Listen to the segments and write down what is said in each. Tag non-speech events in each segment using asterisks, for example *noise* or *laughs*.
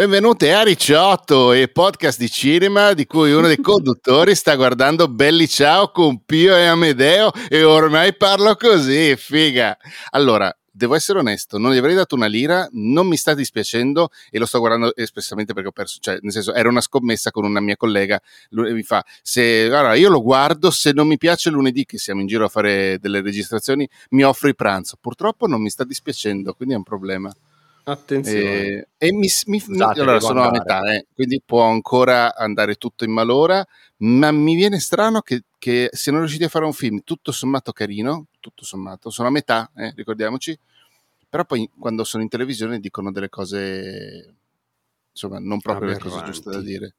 Benvenuti a Ricciotto e podcast di cinema di cui uno dei conduttori sta guardando Belli Ciao con Pio e Amedeo e ormai parlo così, figa. Allora, devo essere onesto, non gli avrei dato una lira, non mi sta dispiacendo e lo sto guardando espressamente perché ho perso, cioè nel senso era una scommessa con una mia collega, lui mi fa, se, allora io lo guardo, se non mi piace lunedì che siamo in giro a fare delle registrazioni, mi offri pranzo, purtroppo non mi sta dispiacendo, quindi è un problema. Attenzione. E, e mi, mi, Scusate, allora sono a andare. metà, eh, quindi può ancora andare tutto in malora, ma mi viene strano che, che siano riusciti a fare un film tutto sommato carino, tutto sommato, sono a metà, eh, ricordiamoci, però poi quando sono in televisione dicono delle cose, insomma, non proprio le cose Aberranti. giuste da dire.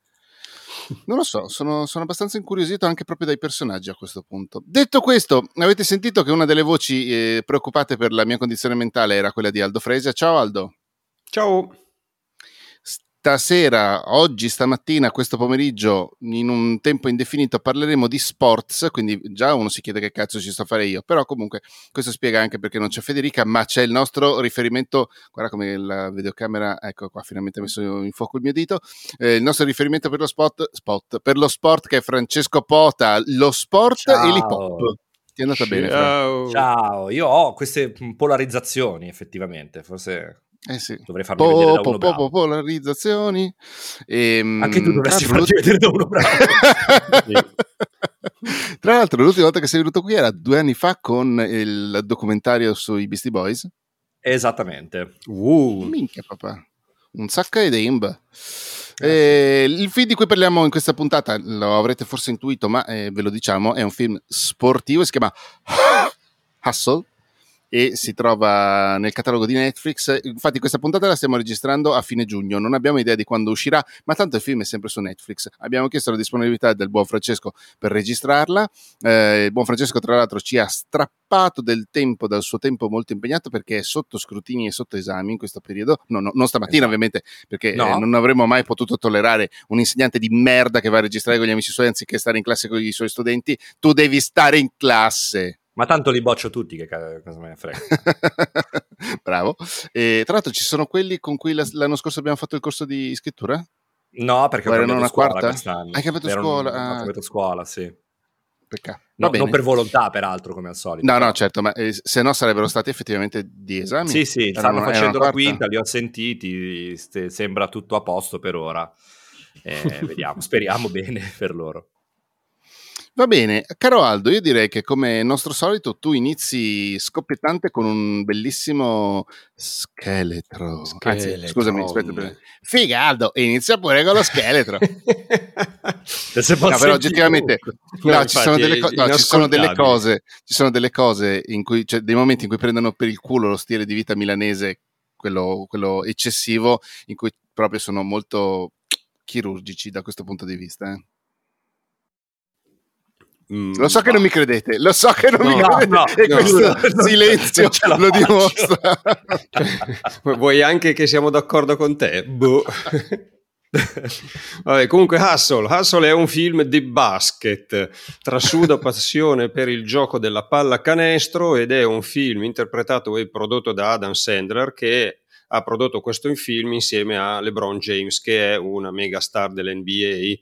Non lo so, sono, sono abbastanza incuriosito anche proprio dai personaggi a questo punto. Detto questo, avete sentito che una delle voci eh, preoccupate per la mia condizione mentale era quella di Aldo Fresia. Ciao Aldo. Ciao. Stasera, oggi, stamattina, questo pomeriggio, in un tempo indefinito, parleremo di sports, quindi già uno si chiede che cazzo ci sto a fare io, però comunque questo spiega anche perché non c'è Federica, ma c'è il nostro riferimento, guarda come la videocamera, ecco qua, finalmente ha messo in fuoco il mio dito, eh, il nostro riferimento per lo spot, spot, per lo sport che è Francesco Pota, lo sport Ciao. e l'hip hop. Ti è andata bene, Fra? Ciao. Ciao, io ho queste polarizzazioni effettivamente, forse Eh sì. dovrei farmi vedere da Po- uno po- po- bravo. polarizzazioni. Ehm, Anche tu dovresti farti vedere da uno bravo. *laughs* Tra l'altro, l'ultima volta che sei venuto qui era due anni fa con il documentario sui Beastie Boys. Esattamente. Uh, Minchia, papà. Un sacco di imba. Eh, il film di cui parliamo in questa puntata, lo avrete forse intuito, ma eh, ve lo diciamo, è un film sportivo, si chiama *gasps* Hustle e si trova nel catalogo di Netflix. Infatti questa puntata la stiamo registrando a fine giugno, non abbiamo idea di quando uscirà, ma tanto il film è sempre su Netflix. Abbiamo chiesto la disponibilità del buon Francesco per registrarla. Eh, il buon Francesco tra l'altro ci ha strappato del tempo dal suo tempo molto impegnato perché è sotto scrutini e sotto esami in questo periodo, no, no, non stamattina Esatto. ovviamente perché No. eh, non avremmo mai potuto tollerare un insegnante di merda che va a registrare con gli amici suoi anziché stare in classe con i suoi studenti. Tu devi stare in classe. Ma tanto li boccio tutti, che cosa me ne frega. *laughs* Bravo. E, tra l'altro ci sono quelli con cui la- l'anno scorso abbiamo fatto il corso di scrittura? No, perché ho Erano cambiato una scuola quarta? quest'anno. Hai cambiato Ero- scuola? Ho Ah. cambiato scuola, sì. Peccato. No, non per volontà, peraltro, come al solito. No, no, certo, ma eh, se no sarebbero stati effettivamente di esami. Sì, sì, Erano- stanno erano facendo la quinta, li ho sentiti, ste- sembra tutto a posto per ora. Eh, vediamo, speriamo bene *laughs* per loro. Va bene, caro Aldo, io direi che come nostro solito tu inizi scoppiettante con un bellissimo scheletro. Anzi, scusami, aspetta. Figa Aldo, inizia pure con lo scheletro. *laughs* Se No, però oggettivamente No, no, ci sono delle, è co- no, ci sono delle inascoltabile. cose, ci sono delle cose in cui, cioè dei momenti in cui prendono per il culo lo stile di vita milanese, quello, quello eccessivo, in cui proprio sono molto chirurgici da questo punto di vista. eh. Mm, Lo so che non mi credete, lo so che non mi No, credete no, e questo silenzio *laughs* ce lo dimostra. Cioè, Vuoi anche che siamo d'accordo con te? Boh. *laughs* Vabbè, comunque Hustle. Hustle è un film di basket, trasuda passione per il gioco della pallacanestro ed è un film interpretato e prodotto da Adam Sandler che ha prodotto questo film insieme a LeBron James che è una mega star dell'NBA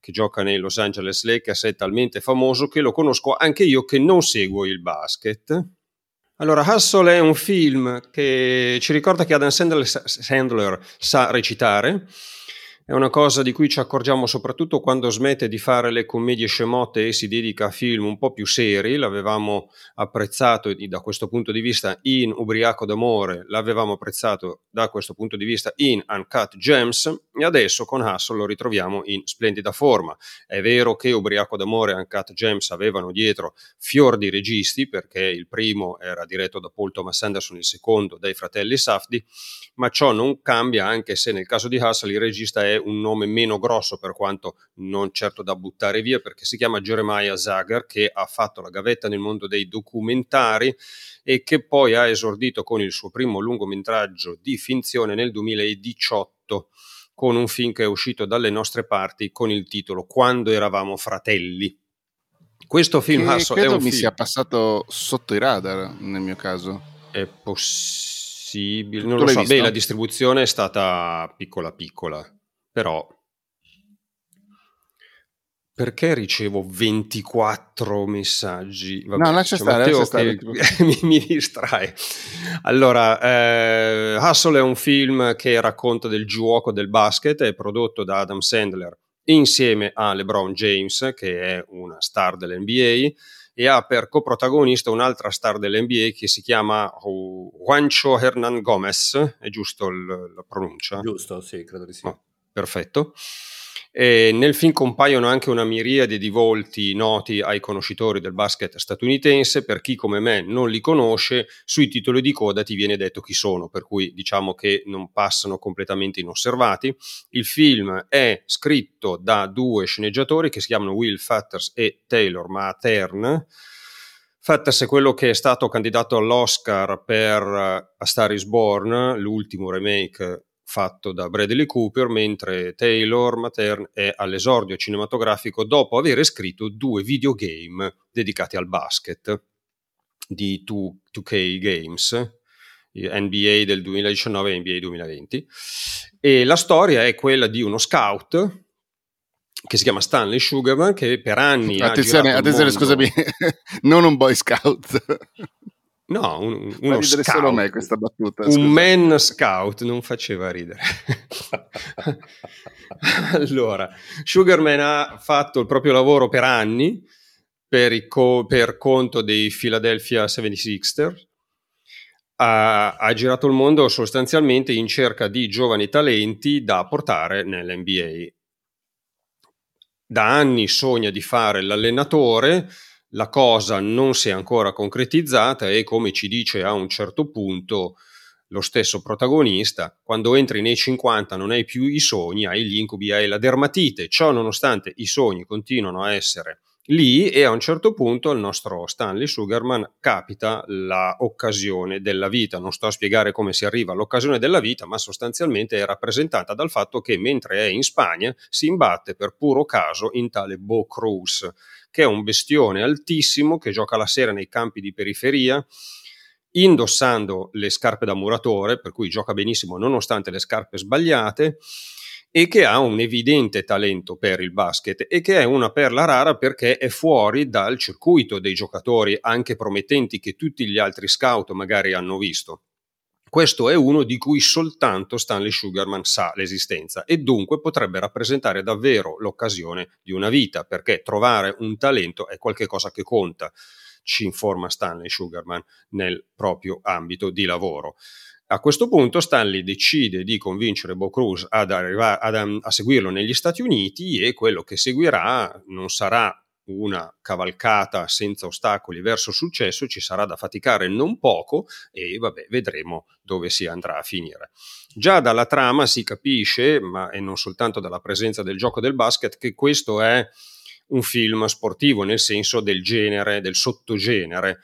che gioca nei Los Angeles Lakers, è talmente famoso che lo conosco anche io che non seguo il basket. Allora, Hustle è un film che ci ricorda che Adam Sandler, sa recitare. È una cosa di cui ci accorgiamo soprattutto quando smette di fare le commedie scemotte e si dedica a film un po' più seri. L'avevamo apprezzato da questo punto di vista in Ubriaco d'amore, l'avevamo apprezzato da questo punto di vista in Uncut Gems e adesso con Hustle lo ritroviamo in splendida forma. È vero che Ubriaco d'amore e Uncut Gems avevano dietro fior di registi perché il primo era diretto da Paul Thomas Anderson, il secondo dai fratelli Safdi, ma ciò non cambia anche se nel caso di Hustle il regista è un nome meno grosso per quanto non certo da buttare via perché si chiama Jeremiah Zager che ha fatto la gavetta nel mondo dei documentari e che poi ha esordito con il suo primo lungometraggio di finzione nel 2018 con un film che è uscito dalle nostre parti con il titolo Quando eravamo fratelli. Questo film Che è credo mi film sia passato sotto i radar nel mio caso. è possibile, Tu non lo so, visto? beh, la distribuzione è stata piccola piccola, però perché ricevo 24 messaggi? No, lascia c'è stare, lascia stare, che *laughs* mi, mi distrae. Allora, eh, Hustle è un film che racconta del gioco del basket, è prodotto da Adam Sandler insieme a LeBron James, che è una star dell'NBA, e ha per coprotagonista un'altra star dell'NBA che si chiama Juancho Hernan Gomez, è giusto la pronuncia? Giusto, sì, credo di sì. Oh, perfetto. E nel film compaiono anche una miriade di volti noti ai conoscitori del basket statunitense. Per chi come me non li conosce, sui titoli di coda ti viene detto chi sono, per cui diciamo che non passano completamente inosservati. Il film è scritto da due sceneggiatori che si chiamano Will Fatters e Taylor Matern. Fatters è quello che è stato candidato all'Oscar per A Star is Born, l'ultimo remake fatto da Bradley Cooper, mentre Taylor Matern è all'esordio cinematografico dopo aver scritto due videogame dedicati al basket di 2, 2K Games, NBA del 2019 e NBA 2020. E la storia è quella di uno scout che si chiama Stanley Sugarman che per anni Attenzione, attenzione, mondo- scusami, *laughs* non un boy scout. *laughs* No, un- uno scout. solo me questa battuta. un man scout non faceva ridere. *laughs* allora, Sugarman ha fatto il proprio lavoro per anni per, co- per conto dei Philadelphia 76ers. Ha, ha girato il mondo sostanzialmente in cerca di giovani talenti da portare nell'NBA. Da anni sogna di fare l'allenatore, la cosa non si è ancora concretizzata e come ci dice a un certo punto lo stesso protagonista, quando entri nei 50 non hai più i sogni, hai gli incubi, hai la dermatite, ciò nonostante i sogni continuano a essere lì e a un certo punto al nostro Stanley Sugarman capita l'occasione della vita. Non sto a spiegare come si arriva all'occasione della vita, ma sostanzialmente è rappresentata dal fatto che mentre è in Spagna si imbatte per puro caso in tale Bo Cruz, che è un bestione altissimo che gioca la sera nei campi di periferia indossando le scarpe da muratore, per cui gioca benissimo nonostante le scarpe sbagliate e che ha un evidente talento per il basket e che è una perla rara perché è fuori dal circuito dei giocatori anche promettenti che tutti gli altri scout magari hanno visto. Questo è uno di cui soltanto Stanley Sugarman sa l'esistenza e dunque potrebbe rappresentare davvero l'occasione di una vita perché trovare un talento è qualcosa che conta, ci informa Stanley Sugarman nel proprio ambito di lavoro. A questo punto Stanley decide di convincere Bo Cruz ad arriva- ad, um, a seguirlo negli Stati Uniti e quello che seguirà non sarà una cavalcata senza ostacoli verso successo, ci sarà da faticare non poco e vabbè, vedremo dove si andrà a finire. Già dalla trama si capisce, ma e non soltanto dalla presenza del gioco del basket, che questo è un film sportivo nel senso del genere, del sottogenere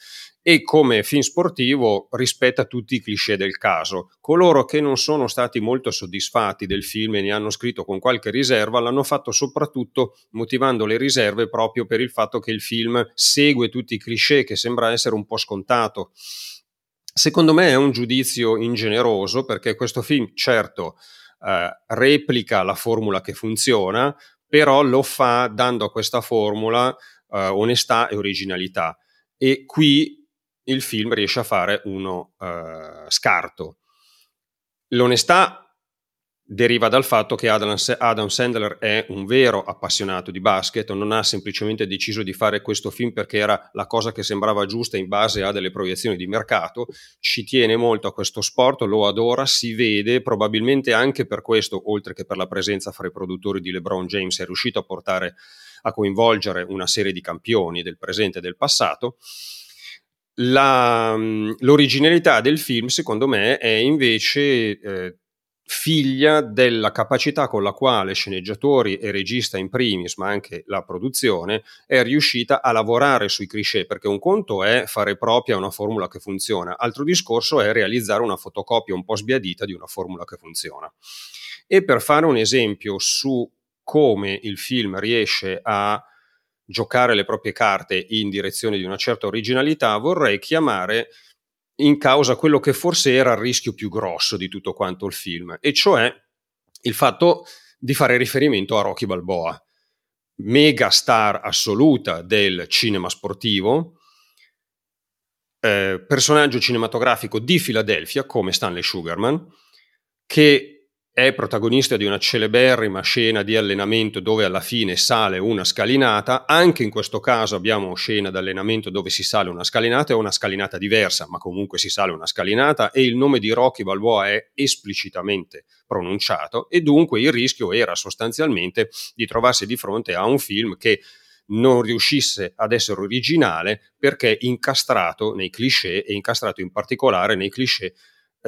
e come film sportivo rispetta tutti i cliché del caso. Coloro che non sono stati molto soddisfatti del film e ne hanno scritto con qualche riserva l'hanno fatto soprattutto motivando le riserve proprio per il fatto che il film segue tutti i cliché che sembra essere un po' scontato. Secondo me è un giudizio ingeneroso perché questo film certo eh, replica la formula che funziona, però lo fa dando a questa formula eh, onestà e originalità. E qui il film riesce a fare uno uh, scarto. L'onestà deriva dal fatto che Adam, Sandler è un vero appassionato di basket, non ha semplicemente deciso di fare questo film perché era la cosa che sembrava giusta in base a delle proiezioni di mercato, ci tiene molto a questo sport, lo adora, si vede, probabilmente anche per questo, oltre che per la presenza fra i produttori di LeBron James, è riuscito a portare a coinvolgere una serie di campioni del presente e del passato. La, l'originalità del film, secondo me, è invece eh, figlia della capacità con la quale sceneggiatori e regista in primis, ma anche la produzione, è riuscita a lavorare sui cliché, perché un conto è fare propria una formula che funziona, altro discorso è realizzare una fotocopia un po' sbiadita di una formula che funziona. E per fare un esempio su come il film riesce a giocare le proprie carte in direzione di una certa originalità, vorrei chiamare in causa quello che forse era il rischio più grosso di tutto quanto il film, e cioè il fatto di fare riferimento a Rocky Balboa, mega star assoluta del cinema sportivo, eh, personaggio cinematografico di Filadelfia come Stanley Sugarman, che è protagonista di una celeberrima scena di allenamento dove alla fine sale una scalinata. Anche in questo caso abbiamo scena di allenamento dove si sale una scalinata, è una scalinata diversa, ma comunque si sale una scalinata e il nome di Rocky Balboa è esplicitamente pronunciato e dunque il rischio era sostanzialmente di trovarsi di fronte a un film che non riuscisse ad essere originale perché incastrato nei cliché e incastrato in particolare nei cliché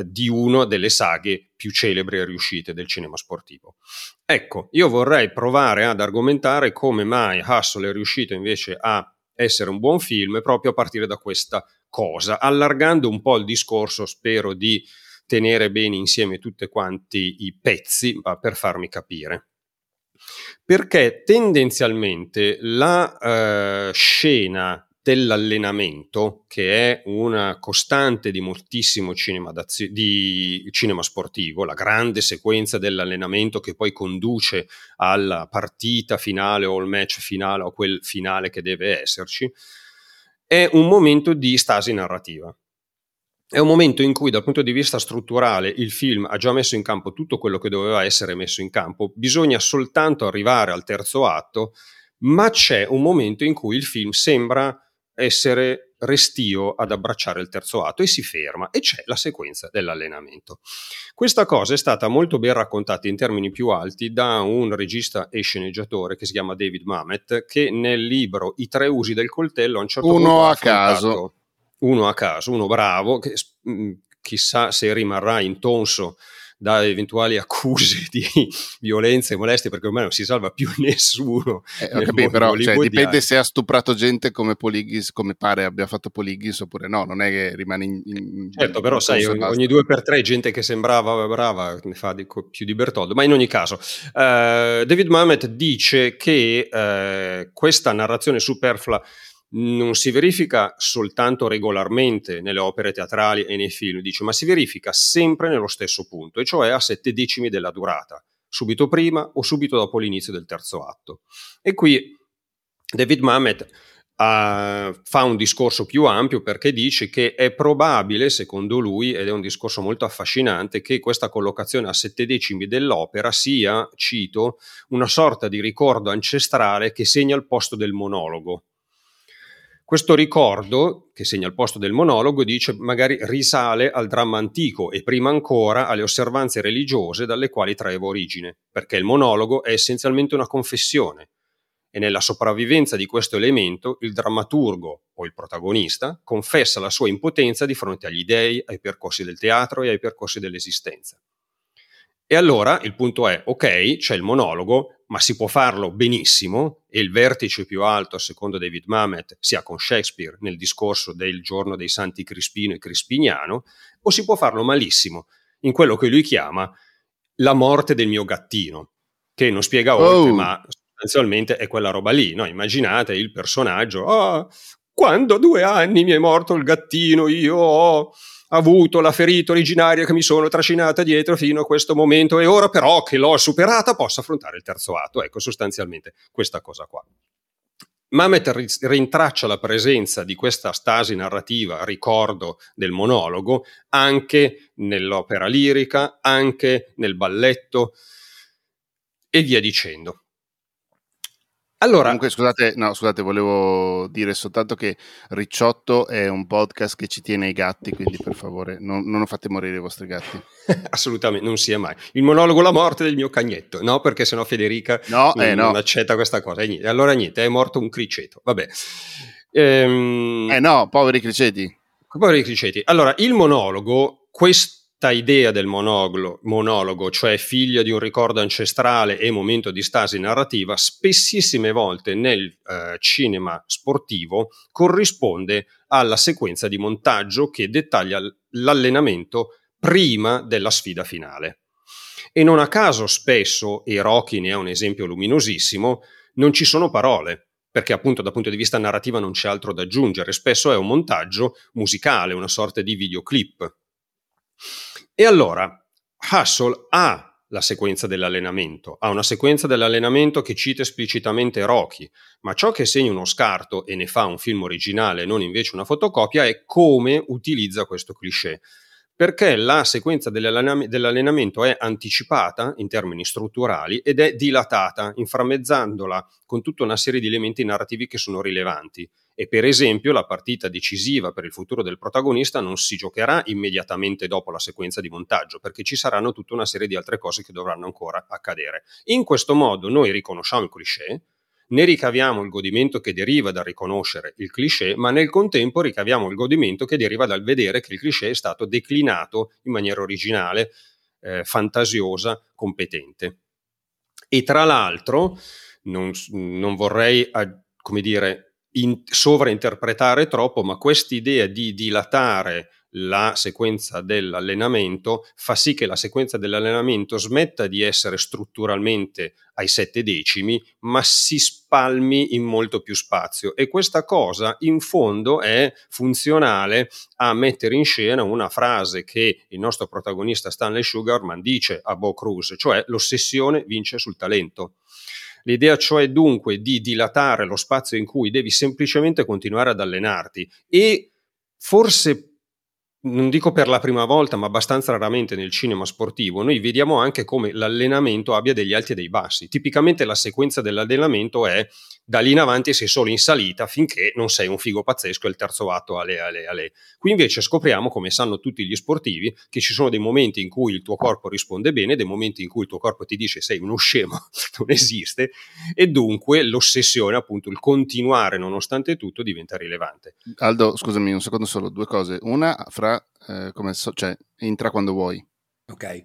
di una delle saghe più celebri e riuscite del cinema sportivo. Ecco, io vorrei provare ad argomentare come mai Hustle è riuscito invece a essere un buon film proprio a partire da questa cosa, allargando un po' il discorso, spero di tenere bene insieme tutti quanti i pezzi per farmi capire. Perché tendenzialmente la eh, scena dell'allenamento, che è una costante di moltissimo cinema, di cinema sportivo, la grande sequenza dell'allenamento che poi conduce alla partita finale o al match finale o quel finale che deve esserci, è un momento di stasi narrativa. È un momento in cui dal punto di vista strutturale il film ha già messo in campo tutto quello che doveva essere messo in campo, bisogna soltanto arrivare al terzo atto, ma c'è un momento in cui il film sembra essere restio ad abbracciare il terzo atto e si ferma e c'è la sequenza dell'allenamento. Questa cosa è stata molto ben raccontata in termini più alti da un regista e sceneggiatore che si chiama David Mamet che nel libro I tre usi del coltello a un certo uno punto a caso uno a caso, uno bravo che mm, chissà se rimarrà intonso da eventuali accuse *laughs* di violenza e molestie, perché ormai non si salva più *laughs* nessuno. Eh, ho capito, però cioè, dipende se ha stuprato gente come Polighis, come pare abbia fatto Polighis oppure no, non è che rimane in... in certo, però sai, ogni, ogni, due per tre gente che sembrava brava ne fa di, più di Bertoldo, ma in ogni caso uh, David Mamet dice che uh, questa narrazione superflua non si verifica soltanto regolarmente nelle opere teatrali e nei film, dice, ma si verifica sempre nello stesso punto, e cioè a sette decimi della durata, subito prima o subito dopo l'inizio del terzo atto. E qui David Mamet uh, fa un discorso più ampio perché dice che è probabile, secondo lui, ed è un discorso molto affascinante, che questa collocazione a sette decimi dell'opera sia, cito, una sorta di ricordo ancestrale che segna il posto del monologo questo ricordo, che segna il posto del monologo, dice magari risale al dramma antico e prima ancora alle osservanze religiose dalle quali traeva origine, perché il monologo è essenzialmente una confessione e nella sopravvivenza di questo elemento il drammaturgo o il protagonista confessa la sua impotenza di fronte agli dei, ai percorsi del teatro e ai percorsi dell'esistenza. E allora il punto è, ok, c'è il monologo, ma si può farlo benissimo e il vertice più alto, secondo David Mamet, sia con Shakespeare nel discorso del giorno dei santi Crispino e Crispiniano, o si può farlo malissimo in quello che lui chiama la morte del mio gattino, che non spiega oltre, oh. ma sostanzialmente è quella roba lì. No? Immaginate il personaggio, oh, quando a due anni mi è morto il gattino, io ho avuto la ferita originaria che mi sono trascinata dietro fino a questo momento e ora però che l'ho superata posso affrontare il terzo atto. Ecco, sostanzialmente questa cosa qua. Mamet ri- rintraccia la presenza di questa stasi narrativa, ricordo del monologo, anche nell'opera lirica, anche nel balletto e via dicendo. Allora, Comunque, scusate, no, scusate, volevo dire soltanto che Ricciotto è un podcast che ci tiene ai gatti, quindi per favore non, non fate morire i vostri gatti. *laughs* assolutamente non sia mai. Il monologo La morte del mio cagnetto, no? Perché sennò Federica No, non, eh, no. non accetta questa cosa. E. Allora niente, è morto un criceto. Vabbè. Ehm, Eh no, poveri criceti. Poveri criceti. Allora, il monologo, questa idea del monologo, monologo, cioè figlio di un ricordo ancestrale e momento di stasi narrativa, spessissime volte nel eh, cinema sportivo corrisponde alla sequenza di montaggio che dettaglia l'allenamento prima della sfida finale. E non a caso spesso, e Rocky ne è un esempio luminosissimo, non ci sono parole, perché appunto dal punto di vista narrativa non c'è altro da aggiungere, spesso è un montaggio musicale, una sorta di videoclip. E allora Hustle ha la sequenza dell'allenamento, ha una sequenza dell'allenamento che cita esplicitamente Rocky, ma ciò che segna uno scarto e ne fa un film originale non invece una fotocopia è come utilizza questo cliché. Perché la sequenza dell'allenam- dell'allenamento è anticipata in termini strutturali ed è dilatata, inframmezzandola con tutta una serie di elementi narrativi che sono rilevanti. E per esempio la partita decisiva per il futuro del protagonista non si giocherà immediatamente dopo la sequenza di montaggio, perché ci saranno tutta una serie di altre cose che dovranno ancora accadere. In questo modo noi riconosciamo il cliché, ne ricaviamo il godimento che deriva dal riconoscere il cliché, ma nel contempo ricaviamo il godimento che deriva dal vedere che il cliché è stato declinato in maniera originale, eh, fantasiosa, competente. E tra l'altro, non, non vorrei, come dire, in, sovrainterpretare troppo, ma quest'idea di dilatare la sequenza dell'allenamento fa sì che la sequenza dell'allenamento smetta di essere strutturalmente ai sette decimi, ma si spalmi in molto più spazio. E questa cosa, in fondo, è funzionale a mettere in scena una frase che il nostro protagonista Stanley Sugarman dice a Bo Cruz, cioè l'ossessione vince sul talento. L'idea cioè dunque di dilatare lo spazio in cui devi semplicemente continuare ad allenarti e forse non dico per la prima volta, ma abbastanza raramente nel cinema sportivo, noi vediamo anche come l'allenamento abbia degli alti e dei bassi. Tipicamente la sequenza dell'allenamento è da lì in avanti sei solo in salita finché non sei un figo pazzesco e il terzo atto ale ale ale. Qui invece scopriamo, come sanno tutti gli sportivi, che ci sono dei momenti in cui il tuo corpo risponde bene, dei momenti in cui il tuo corpo ti dice sei uno scemo, *laughs* non esiste, e dunque l'ossessione, appunto il continuare nonostante tutto, diventa rilevante. Aldo, scusami un secondo solo, due cose. Una, fra, eh, come so, cioè, entra quando vuoi. Ok.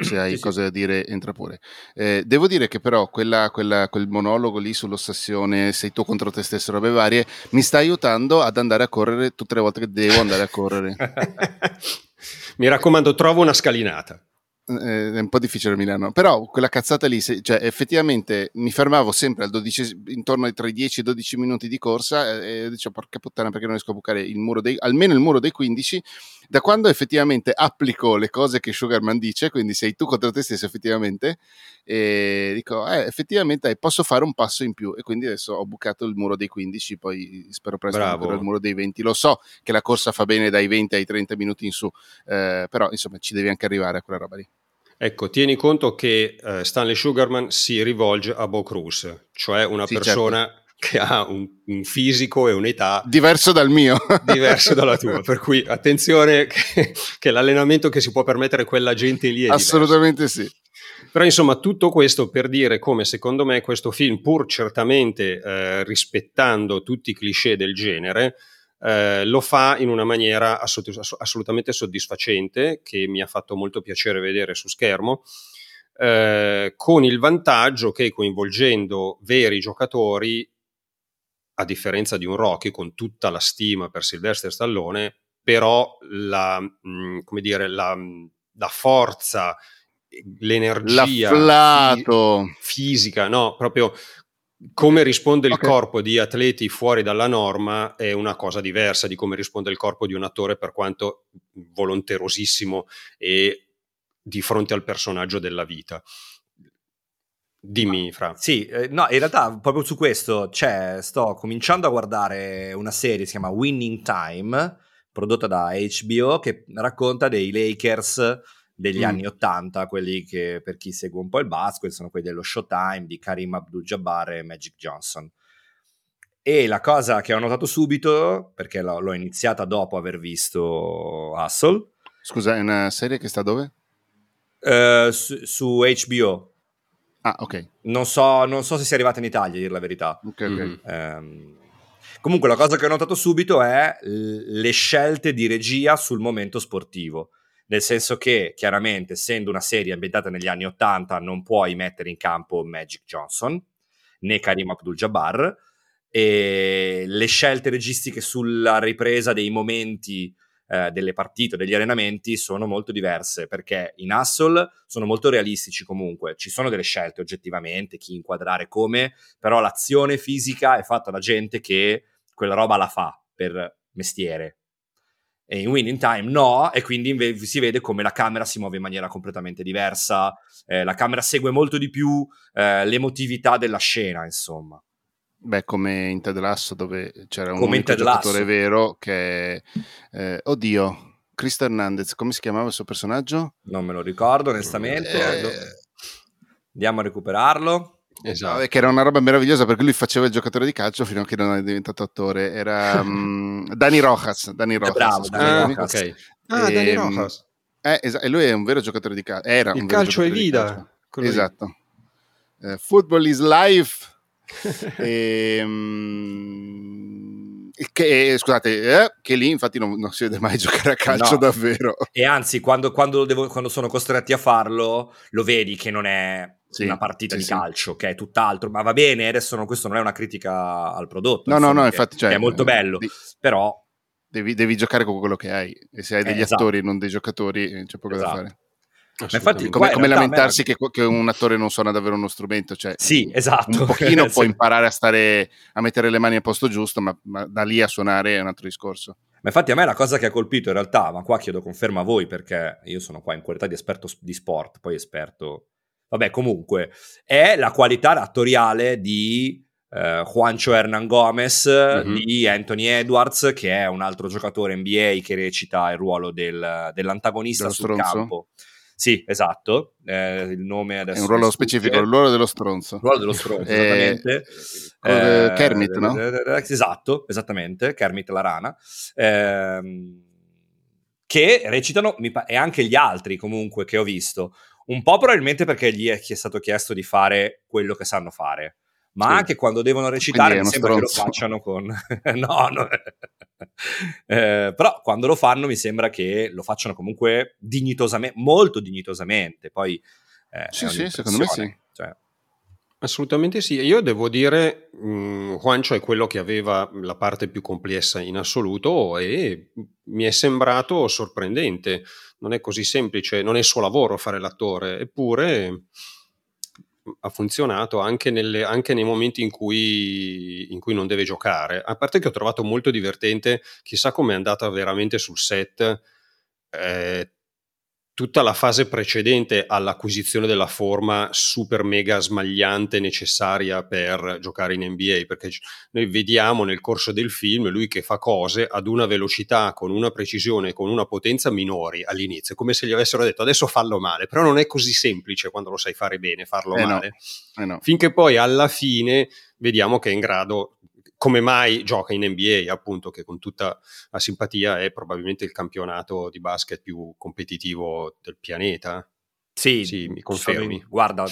Se hai Sì, sì. cose da dire, entra pure. Eh, devo dire che però quella, quella- quel monologo lì sull'ossessione, sei tu contro te stesso, robe varie, mi sta aiutando ad andare a correre tutte le volte che devo andare a correre. *laughs* Mi raccomando, trovo una scalinata. Eh, è un po' difficile a Milano, però quella cazzata lì, se- cioè effettivamente mi fermavo sempre al 12, intorno ai tra i 10 e i 12 minuti di corsa eh, e dicevo porca puttana perché non riesco a bucare il muro dei, almeno il muro dei 15, da quando effettivamente applico le cose che Sugarman dice, quindi sei tu contro te stesso effettivamente, e dico eh, effettivamente eh, posso fare un passo in più e quindi adesso ho bucato il muro dei 15, poi spero presto Bravo. il muro dei 20, lo so che la corsa fa bene dai 20 ai 30 minuti in su, eh, però insomma ci devi anche arrivare a quella roba lì. Ecco, tieni conto che eh, Stanley Sugarman si rivolge a Bo Cruz, cioè una Sì, persona che ha un, un fisico e un'età diverso dal mio. *laughs* diverso dalla tua, per cui attenzione *laughs* che, che l'allenamento che si può permettere quella gente lì è diverso. Assolutamente sì. Però insomma tutto questo per dire come secondo me questo film, pur certamente eh, rispettando tutti i cliché del genere, eh, lo fa in una maniera assolut- ass- assolutamente soddisfacente, che mi ha fatto molto piacere vedere su schermo, eh, con il vantaggio che coinvolgendo veri giocatori, a differenza di un Rocky, con tutta la stima per Sylvester Stallone, però la, mh, come dire, la, la forza, l'energia L'afflato. fi- fisica, no, proprio come risponde il corpo di atleti fuori dalla norma è una cosa diversa di come risponde il corpo di un attore per quanto volonterosissimo e di fronte al personaggio della vita. Dimmi, Fra. Sì, eh, no, in realtà proprio su questo c'è, sto cominciando a guardare una serie, si chiama Winning Time, prodotta da HBO, che racconta dei Lakers degli Mm. anni 80, quelli che per chi segue un po' il basket sono quelli dello Showtime di Karim Abdul-Jabbar e Magic Johnson. E la cosa che ho notato subito, perché l'ho, l'ho iniziata dopo aver visto Hustle, Scusa, è una serie che sta dove? eh, su, su HBO. Ah, ok. Non so, non so se sia arrivata in Italia, a dire la verità. Ok, ok. Ehm, comunque la cosa che ho notato subito è le scelte di regia sul momento sportivo. Nel senso che, chiaramente, essendo una serie ambientata negli anni 80, non puoi mettere in campo Magic Johnson né Karim Abdul-Jabbar. E le scelte registiche sulla ripresa dei momenti eh, delle partite degli allenamenti sono molto diverse perché in Hustle sono molto realistici comunque. Ci sono delle scelte oggettivamente, chi inquadrare come, però l'azione fisica è fatta da gente che quella roba la fa per mestiere. E in Winning Time no, e quindi inve- si vede come la camera si muove in maniera completamente diversa, eh, la camera segue molto di più eh, l'emotività della scena, insomma. Beh, come in Ted Lasso dove c'era un giocatore vero che... eh, oddio, Cristo Hernandez, come si chiamava il suo personaggio? Non me lo ricordo onestamente, Eh, andiamo a recuperarlo. Esatto. che era una roba meravigliosa perché lui faceva il giocatore di calcio fino a che non è diventato attore. Era *laughs* mm, Dani Rojas. Dani Rojas bravo. Dani Ah, Rojas. ok. Ah, Dani Ehm, Rojas. Eh, esa- e lui è un vero giocatore di calcio. Era Il un vero calcio è vida. calcio. Esatto. Eh, football is life. *laughs* Ehm, che, scusate, eh, che lì infatti non, non si vede mai *laughs* giocare a calcio No. davvero. E anzi, quando, quando devo- quando sono costretti a farlo, lo vedi che non è Sì, una partita sì, di sì. calcio, che è tutt'altro. Ma va bene, adesso non- questo non è una critica al prodotto. No, no, insomma, no, che- infatti, cioè, che è molto eh, bello. di- Però, Devi, devi giocare con quello che hai. E se hai degli Eh, esatto. attori e non dei giocatori, eh, c'è poco da Esatto. fare. Ma infatti. Come, come lamentarsi la- che, che un attore non suona davvero uno strumento. Cioè, Sì, esatto. Un pochino *laughs* Sì. puoi imparare a stare a mettere le mani al posto giusto, ma, ma da lì a suonare è un altro discorso. Ma infatti a me la cosa che ha colpito in realtà, ma qua chiedo conferma a voi perché io sono qua in qualità di esperto di sport, poi esperto... Vabbè, comunque, è la qualità attoriale di eh, Juancho Hernan Gomez, Mhm. di Anthony Edwards, che è un altro giocatore NBA che recita il ruolo del- dell'antagonista Dello sul stronzo? campo. Sì, esatto, eh, il nome adesso... È un ruolo specifico, il ruolo dello stronzo. Il ruolo dello stronzo, *laughs* Eh, esattamente. Eh, Kermit, no? Esatto, esattamente, Kermit la rana. Ehm, che recitano, e anche gli altri comunque che ho visto, un po' probabilmente perché gli è, è stato chiesto di fare quello che sanno fare, ma Sì. anche quando devono recitare mi sembra che lo stronzo. facciano con... *laughs* no, no. Eh, però quando lo fanno mi sembra che lo facciano comunque dignitosamente, molto dignitosamente, poi... eh, Sì, sì, secondo me sì. cioè, Assolutamente sì. Io devo dire, mh, Juancho è quello che aveva la parte più complessa in assoluto e mi è sembrato sorprendente. Non è così semplice, non è il suo lavoro fare l'attore, eppure ha funzionato anche, nelle- anche nei momenti in cui, in cui non deve giocare. A parte che ho trovato molto divertente, chissà com'è andata veramente sul set. eh, tutta la fase precedente all'acquisizione della forma super mega smagliante necessaria per giocare in NBA, perché noi vediamo nel corso del film lui che fa cose ad una velocità, con una precisione, con una potenza minori all'inizio, come se gli avessero detto adesso fallo male, però non è così semplice quando lo sai fare bene, farlo Eh no. male Eh no. finché poi alla fine vediamo che è in grado, come mai gioca in NBA, appunto, che con tutta la simpatia è probabilmente il campionato di basket più competitivo del pianeta. Sì, Sì, mi confermi. sono- guarda,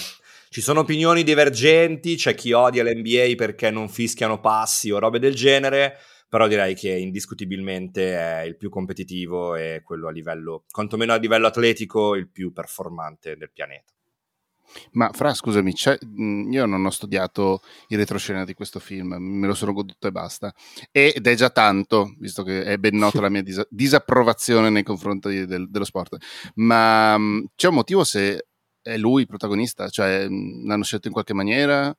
ci sono opinioni divergenti, c'è chi odia l'NBA perché non fischiano passi o robe del genere, però direi che indiscutibilmente è il più competitivo e quello a livello, quantomeno a livello atletico, il più performante del pianeta. Ma Fra, scusami, io non ho studiato il retroscena di questo film, me lo sono goduto e basta. Ed è già tanto, visto che è ben nota la mia disa- disapprovazione nei confronti del- dello sport. Ma c'è un motivo se è lui il protagonista? Cioè, l'hanno scelto in qualche maniera?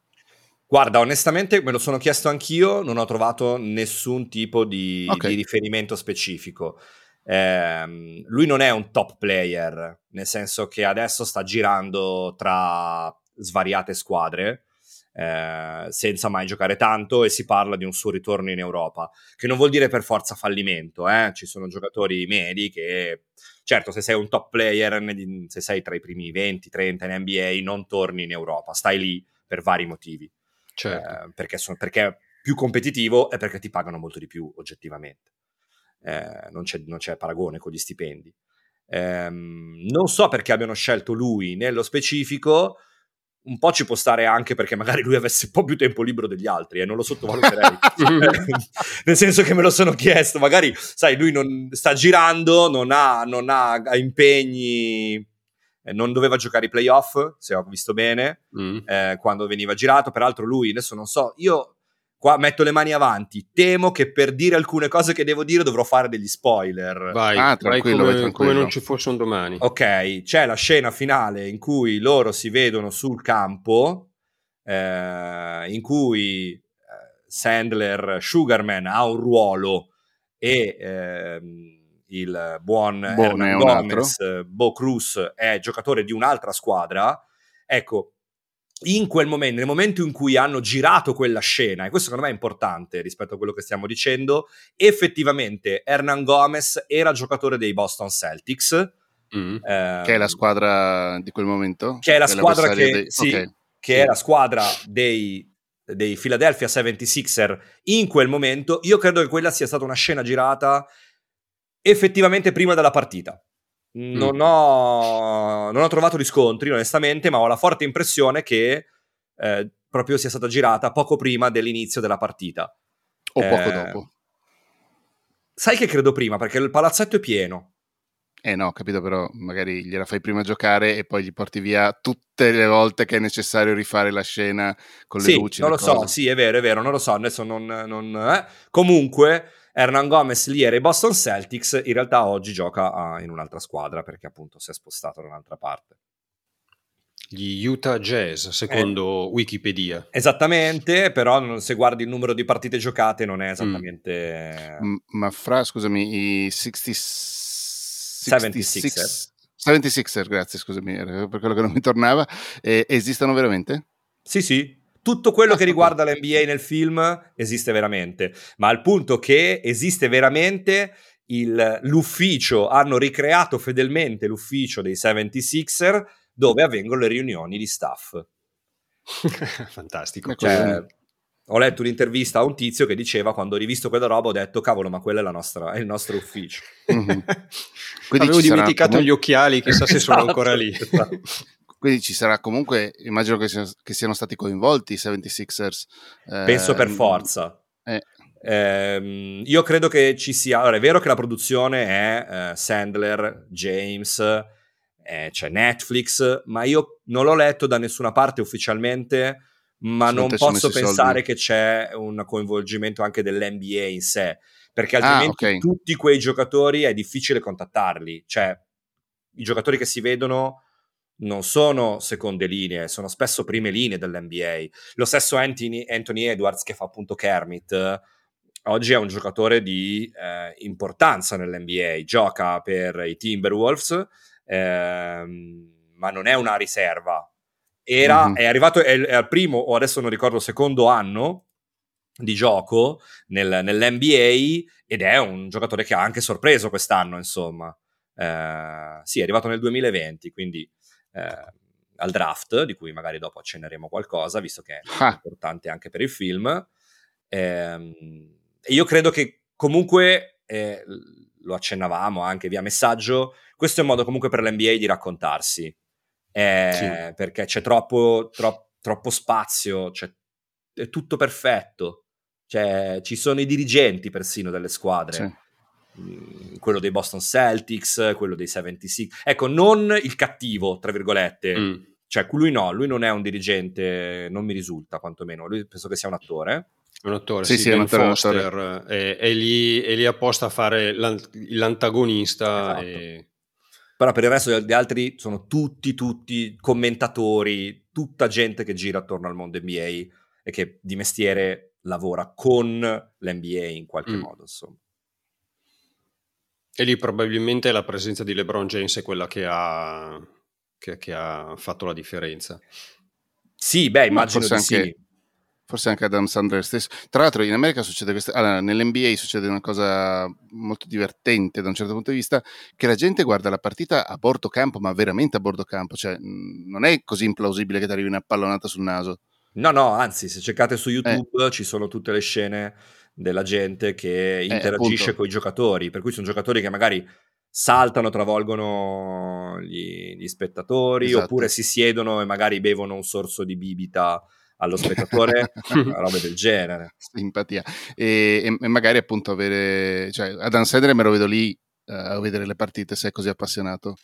Guarda, onestamente me lo sono chiesto anch'io, non ho trovato nessun tipo di, Ok. di riferimento specifico. Ehm, lui non è un top player, nel senso che adesso sta girando tra svariate squadre. Eh, senza mai giocare tanto e si parla di un suo ritorno in Europa, che non vuol dire per forza fallimento, eh? ci sono giocatori medi che, certo se sei un top player, se sei tra i primi 20-30 in NBA non torni in Europa, stai lì per vari motivi, Certo. eh, perché, sono, perché è più competitivo e perché ti pagano molto di più oggettivamente, eh, non, c'è, non c'è paragone con gli stipendi. Ehm, non so perché abbiano scelto lui nello specifico, un po' ci può stare anche perché magari lui avesse un po' più tempo libero degli altri e eh, non lo sottovaluterei. *laughs* Nel senso che me lo sono chiesto, magari, sai, lui non sta girando, non ha, non ha impegni, eh, non doveva giocare i playoff, se ho visto bene, Mm. eh, quando veniva girato. Peraltro lui, adesso non so, io qua metto le mani avanti, temo che per dire alcune cose che devo dire dovrò fare degli spoiler. Vai, Ah, vai tranquillo, come, vai tranquillo. come non ci fosse un domani. Ok, c'è la scena finale in cui loro si vedono sul campo, eh, in cui eh, Sandler, Sugarman ha un ruolo e ehm, il buon Bo. Gomez, eh, Bo Cruz, è giocatore di un'altra squadra. Ecco, in quel momento, nel momento in cui hanno girato quella scena, e questo secondo me è importante rispetto a quello che stiamo dicendo, effettivamente Hernan Gomez era giocatore dei Boston Celtics. Mm. ehm, Che è la squadra di quel momento? che è la squadra che, dei- sì, ok. che è la squadra dei, dei Philadelphia 76er in quel momento. Io credo che quella sia stata una scena girata effettivamente prima della partita. Non, Mm. ho, non ho trovato riscontri, onestamente, ma ho la forte impressione che eh, proprio sia stata girata poco prima dell'inizio della partita. O poco Eh, dopo. Sai che credo prima, perché il palazzetto è pieno. Eh no, capito, però magari gliela fai prima giocare e poi gli porti via tutte le volte che è necessario rifare la scena con le sì, luci. non lo so, cose. sì, è vero, è vero, non lo so, adesso non... non eh. Comunque, Hernan Gomez lì era i Boston Celtics, in realtà oggi gioca ah, in un'altra squadra perché appunto si è spostato da un'altra parte. Gli Utah Jazz, secondo Wikipedia. Esattamente, però non- se guardi il numero di partite giocate non è esattamente... M- Ma fra, scusami, i 60... 76er. 76er, grazie, scusami, era per quello che non mi tornava. Eh, esistono veramente? Sì, sì. Tutto quello che *laughs* riguarda l'NBA nel film esiste veramente, ma al punto che esiste veramente il- l'ufficio, hanno ricreato fedelmente l'ufficio dei 76er dove avvengono le riunioni di staff. *laughs* Fantastico. Cioè, ho letto un'intervista a un tizio che diceva quando ho rivisto quella roba ho detto cavolo ma quello è, la nostra- è il nostro ufficio. Mhm. *laughs* Quindi Avevo ci sarà dimenticato comun- gli occhiali, chissà se sono Esatto, ancora lì. esatto. Quindi ci sarà comunque, immagino che, sia- che siano stati coinvolti i 76ers. eh, Penso per forza. eh. Ehm, io credo che ci sia. Allora, è vero che la produzione è eh, Sandler, James, eh, c'è Netflix, ma io non l'ho letto da nessuna parte ufficialmente. Ma Secondo non posso pensare soldi? che c'è un coinvolgimento anche dell'NBA in sé, perché Ah, altrimenti ok. tutti quei giocatori è difficile contattarli. Cioè, i giocatori che si vedono non sono seconde linee, sono spesso prime linee dell'NBA. Lo stesso Anthony, Anthony Edwards che fa appunto Kermit, oggi è un giocatore di eh, importanza nell'NBA, gioca per i Timberwolves, ehm, ma non è una riserva. Era, Mhm. È arrivato, è, è al primo o adesso non ricordo, secondo anno di gioco nel- nell'NBA ed è un giocatore che ha anche sorpreso quest'anno, insomma. Eh, sì, è arrivato nel 2020, quindi eh, al draft, di cui magari dopo accenneremo qualcosa, visto che è Ah. importante anche per il film. Ehm, E io credo che comunque, eh, lo accennavamo anche via messaggio, questo è un modo comunque per l'NBA di raccontarsi, Eh, perché c'è troppo, tro- troppo spazio, c'è- è tutto perfetto, Cioè, ci sono i dirigenti persino delle squadre. Sì. Mm, quello dei Boston Celtics, quello dei 76. Ecco, non il cattivo, tra virgolette. Mm. Cioè, lui no, lui non è un dirigente, non mi risulta quantomeno. Lui penso che sia un attore. È un attore, Sì, sì, sì, è un Ben attore, Foster, è, è lì, è lì apposta a fare l'an- l'antagonista. Esatto. e- Però per il resto gli altri sono tutti, tutti commentatori, tutta gente che gira attorno al mondo NBA e che di mestiere lavora con l'NBA in qualche Mm. modo, insomma. E lì probabilmente la presenza di LeBron James è quella che ha, che, che ha fatto la differenza. Sì, beh, immagino forse di anche- sì. Forse anche Adam Sandler stesso. Tra l'altro, in America succede questa. Allora, nell'NBA succede una cosa molto divertente da un certo punto di vista: che la gente guarda la partita a bordo campo, ma veramente a bordo campo. Cioè, non è così implausibile che ti arrivi una pallonata sul naso. No, no, anzi, se cercate Eh. su YouTube ci sono tutte le scene della gente che interagisce appunto. con i giocatori, per cui sono giocatori che magari saltano, travolgono gli, gli spettatori, Esatto. oppure si siedono e magari bevono un sorso di bibita allo spettatore, *laughs* robe del genere. Simpatia. E, e- magari appunto avere. Cioè, Adam Sandler me lo vedo lì eh, a vedere le partite se è così appassionato.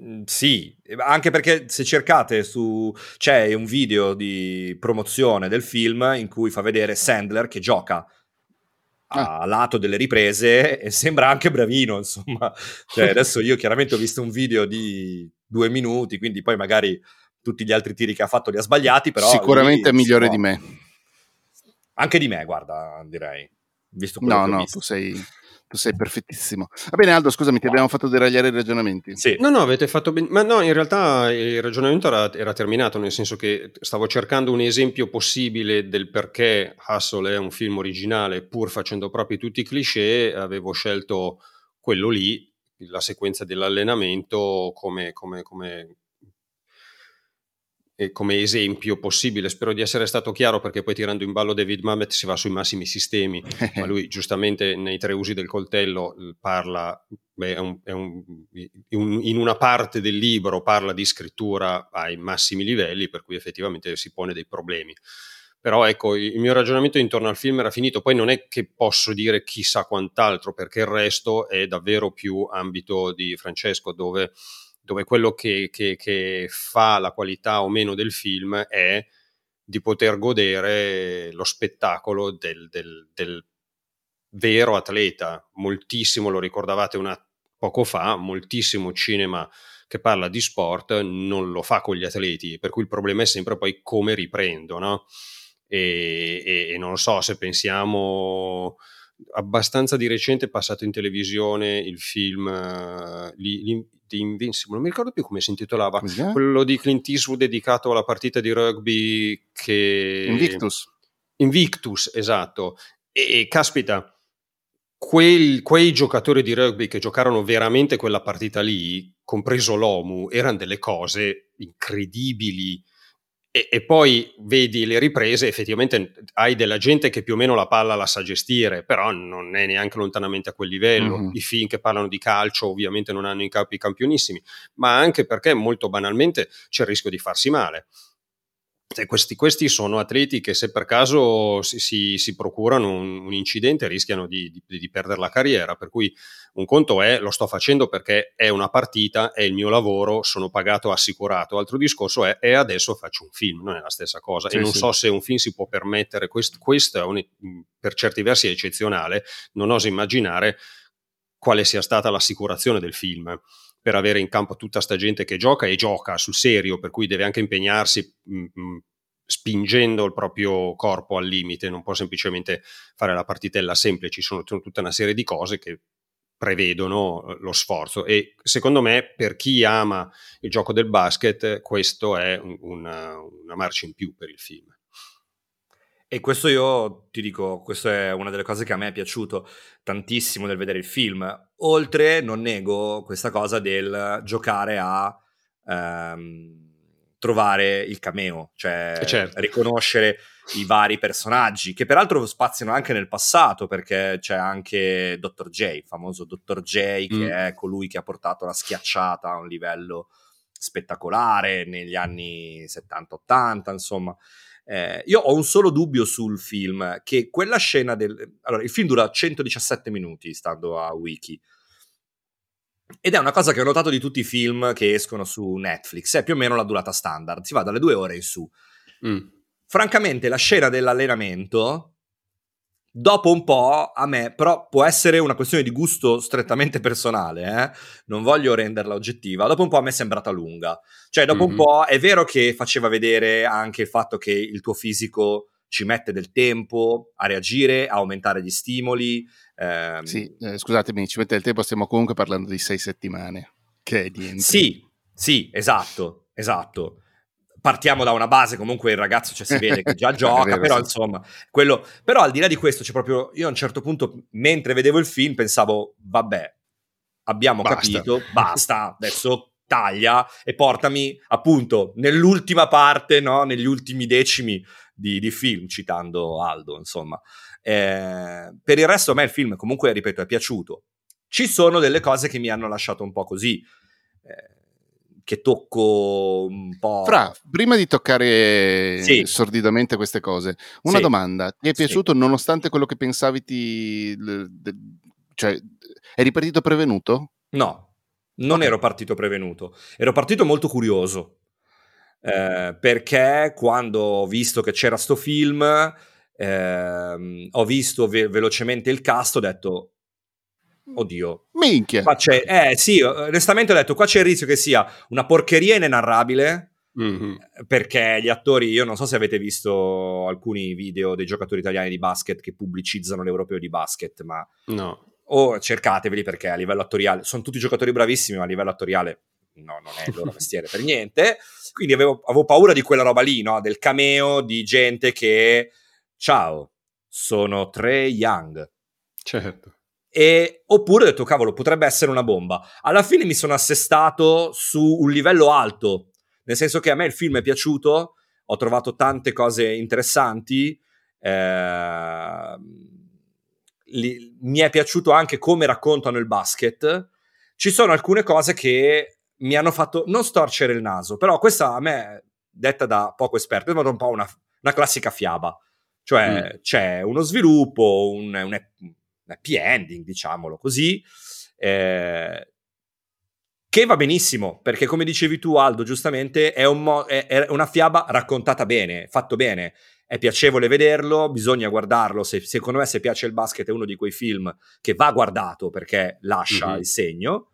Mm, Sì, anche perché se cercate su c'è un video di promozione del film in cui fa vedere Sandler che gioca a lato delle riprese e sembra anche bravino, insomma. Cioè, adesso io chiaramente ho visto un video di due minuti, quindi poi magari tutti gli altri tiri che ha fatto li ha sbagliati, però Sicuramente è lì si migliore può- di me. Anche di me, guarda, direi. Visto No, no, visto. tu sei, tu sei perfettissimo. Va bene, Aldo, scusami, ti abbiamo fatto deragliare i ragionamenti. Sì. No, no, avete fatto bene. Ma no, in realtà il ragionamento era, era terminato, nel senso che stavo cercando un esempio possibile del perché Hustle è un film originale, pur facendo proprio tutti i cliché, avevo scelto quello lì, la sequenza dell'allenamento, come, come, come, come esempio possibile. Spero di essere stato chiaro perché poi tirando in ballo David Mamet si va sui massimi sistemi *laughs* ma lui giustamente nei tre usi del coltello eh, parla, beh, è un- è un- in in una parte del libro parla di scrittura ai massimi livelli, per cui effettivamente si pone dei problemi. Però ecco, il mio ragionamento intorno al film era finito, poi non è che posso dire chissà quant'altro, perché il resto è davvero più ambito di Francesco, dove, dove quello che, che- che fa la qualità o meno del film è di poter godere lo spettacolo del, del- del vero atleta. Moltissimo, lo ricordavate una, poco fa, moltissimo cinema che parla di sport non lo fa con gli atleti, per cui il problema è sempre poi come riprendo, no? E, e- e non so, se pensiamo abbastanza di recente è passato in televisione il film eh, li- li- di Invincible, non mi ricordo più come si intitolava, chiama? quello di Clint Eastwood dedicato alla partita di rugby che... Invictus. Invictus, esatto. E, e, caspita, quel- quei giocatori di rugby che giocarono veramente quella partita lì, compreso l'OMU, erano delle cose incredibili. E, e poi vedi le riprese, effettivamente hai della gente che più o meno la palla la sa gestire, però non è neanche lontanamente a quel livello. Mhm. I film che parlano di calcio ovviamente non hanno i capi campionissimi, ma anche perché molto banalmente c'è il rischio di farsi male. E questi, questi sono atleti che se per caso si, si- si procurano un, un incidente rischiano di, di- di perdere la carriera, per cui un conto è lo sto facendo perché è una partita, è il mio lavoro, sono pagato, assicurato, altro discorso è e adesso faccio un film, non è la stessa cosa. Sì, e non sì. so se un film si può permettere, quest- questo è un- per certi versi è eccezionale, non oso immaginare quale sia stata l'assicurazione del film per avere in campo tutta sta gente che gioca e gioca sul serio, per cui deve anche impegnarsi mh, mh, spingendo il proprio corpo al limite, non può semplicemente fare la partitella semplice, ci sono tutta una serie di cose che prevedono eh, lo sforzo e secondo me per chi ama il gioco del basket questo è un- una, una marcia in più per il film. E questo io ti dico, questa è una delle cose che a me è piaciuto tantissimo nel vedere il film. Oltre, non nego questa cosa del giocare a ehm, trovare il cameo, cioè Eh, certo. riconoscere i vari personaggi, che peraltro spaziano anche nel passato, perché c'è anche Dr. J, il famoso Dr. J, che Mm. è colui che ha portato la schiacciata a un livello spettacolare negli anni 70-80, insomma. Eh, io ho un solo dubbio sul film, che quella scena del... Allora, il film dura 117 minuti, stando a Wiki. Ed è una cosa che ho notato di tutti i film che escono su Netflix, è più o meno la durata standard, si va dalle due ore in su. Mm. Francamente, la scena dell'allenamento, dopo un po', a me, però può essere una questione di gusto strettamente personale, eh? non voglio renderla oggettiva, dopo un po' a me è sembrata lunga. Cioè, dopo un Mhm. po' è vero che faceva vedere anche il fatto che il tuo fisico ci mette del tempo a reagire, a aumentare gli stimoli. ehm, Sì, eh, scusatemi, ci mette il tempo, stiamo comunque parlando di sei settimane, che è niente. Sì, sì, esatto, esatto. Partiamo da una base, comunque il ragazzo cioè, si vede che già *laughs* gioca, vero, però sì. insomma, quello, però al di là di questo, c'è proprio, io a un certo punto, mentre vedevo il film, pensavo, vabbè, abbiamo Basta. capito, basta, adesso taglia e portami appunto nell'ultima parte, no? negli ultimi decimi di, di film, citando Aldo, insomma. Eh, per il resto a me il film comunque, ripeto, è piaciuto. Ci sono delle cose che mi hanno lasciato un po' così, eh, che tocco un po'... Fra, prima di toccare Sì. sordidamente queste cose, una Sì. domanda. Ti è Sì. piaciuto nonostante quello che pensavi ti... cioè, eri partito prevenuto? No, non ero partito prevenuto, ero partito molto curioso. eh, perché quando ho visto che c'era sto film, ehm, ho visto ve- velocemente il cast, ho detto, oddio, Minchia! qua c'è, eh sì, onestamente ho detto, qua c'è il rischio che sia una porcheria inenarrabile, Mhm. perché gli attori, io non so se avete visto alcuni video dei giocatori italiani di basket che pubblicizzano l'europeo di basket, ma No. o cercateveli perché a livello attoriale sono tutti giocatori bravissimi, ma a livello attoriale no, non è il loro *laughs* mestiere per niente. Quindi avevo, avevo paura di quella roba lì, no? del cameo di gente che ciao, sono Trey Young. Certo. E, oppure ho detto, cavolo, potrebbe essere una bomba. Alla fine mi sono assestato su un livello alto, nel senso che a me il film è piaciuto, ho trovato tante cose interessanti. ehm, li- mi è piaciuto anche come raccontano il basket. Ci sono alcune cose che mi hanno fatto non storcere il naso, però questa a me, detta da poco esperto, è un po' una, una classica fiaba. Cioè c'è uno sviluppo, un, un happy ending, diciamolo così, eh, che va benissimo, perché come dicevi tu Aldo, giustamente, è, un mo- è- è una fiaba raccontata bene, fatto bene, è piacevole vederlo, bisogna guardarlo, se, secondo me se piace il basket è uno di quei film che va guardato perché lascia Mhm. il segno,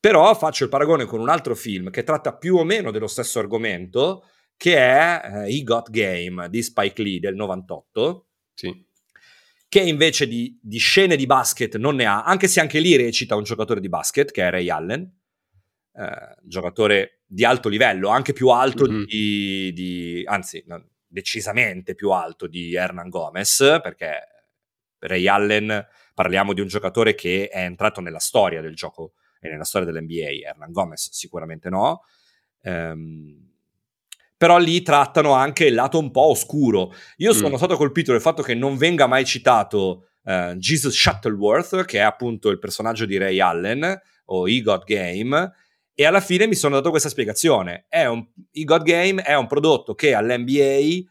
però faccio il paragone con un altro film che tratta più o meno dello stesso argomento, che è eh, He Got Game di Spike Lee del 98, Sì. Che invece di, di scene di basket non ne ha, anche se anche lì recita un giocatore di basket, che è Ray Allen, eh, giocatore di alto livello, anche più alto Mhm. di, di- anzi, no, decisamente più alto di Hernan Gomez, perché Ray Allen parliamo di un giocatore che è entrato nella storia del gioco e nella storia dell'NBA, Hernan Gomez sicuramente no. Ehm, però lì trattano anche il lato un po' oscuro. Io sono Mm. stato colpito dal fatto che non venga mai citato eh, Jesus Shuttleworth, che è appunto il personaggio di Ray Allen, o E Got Game, e alla fine mi sono dato questa spiegazione. È un, E Got Game è un prodotto che all'NBA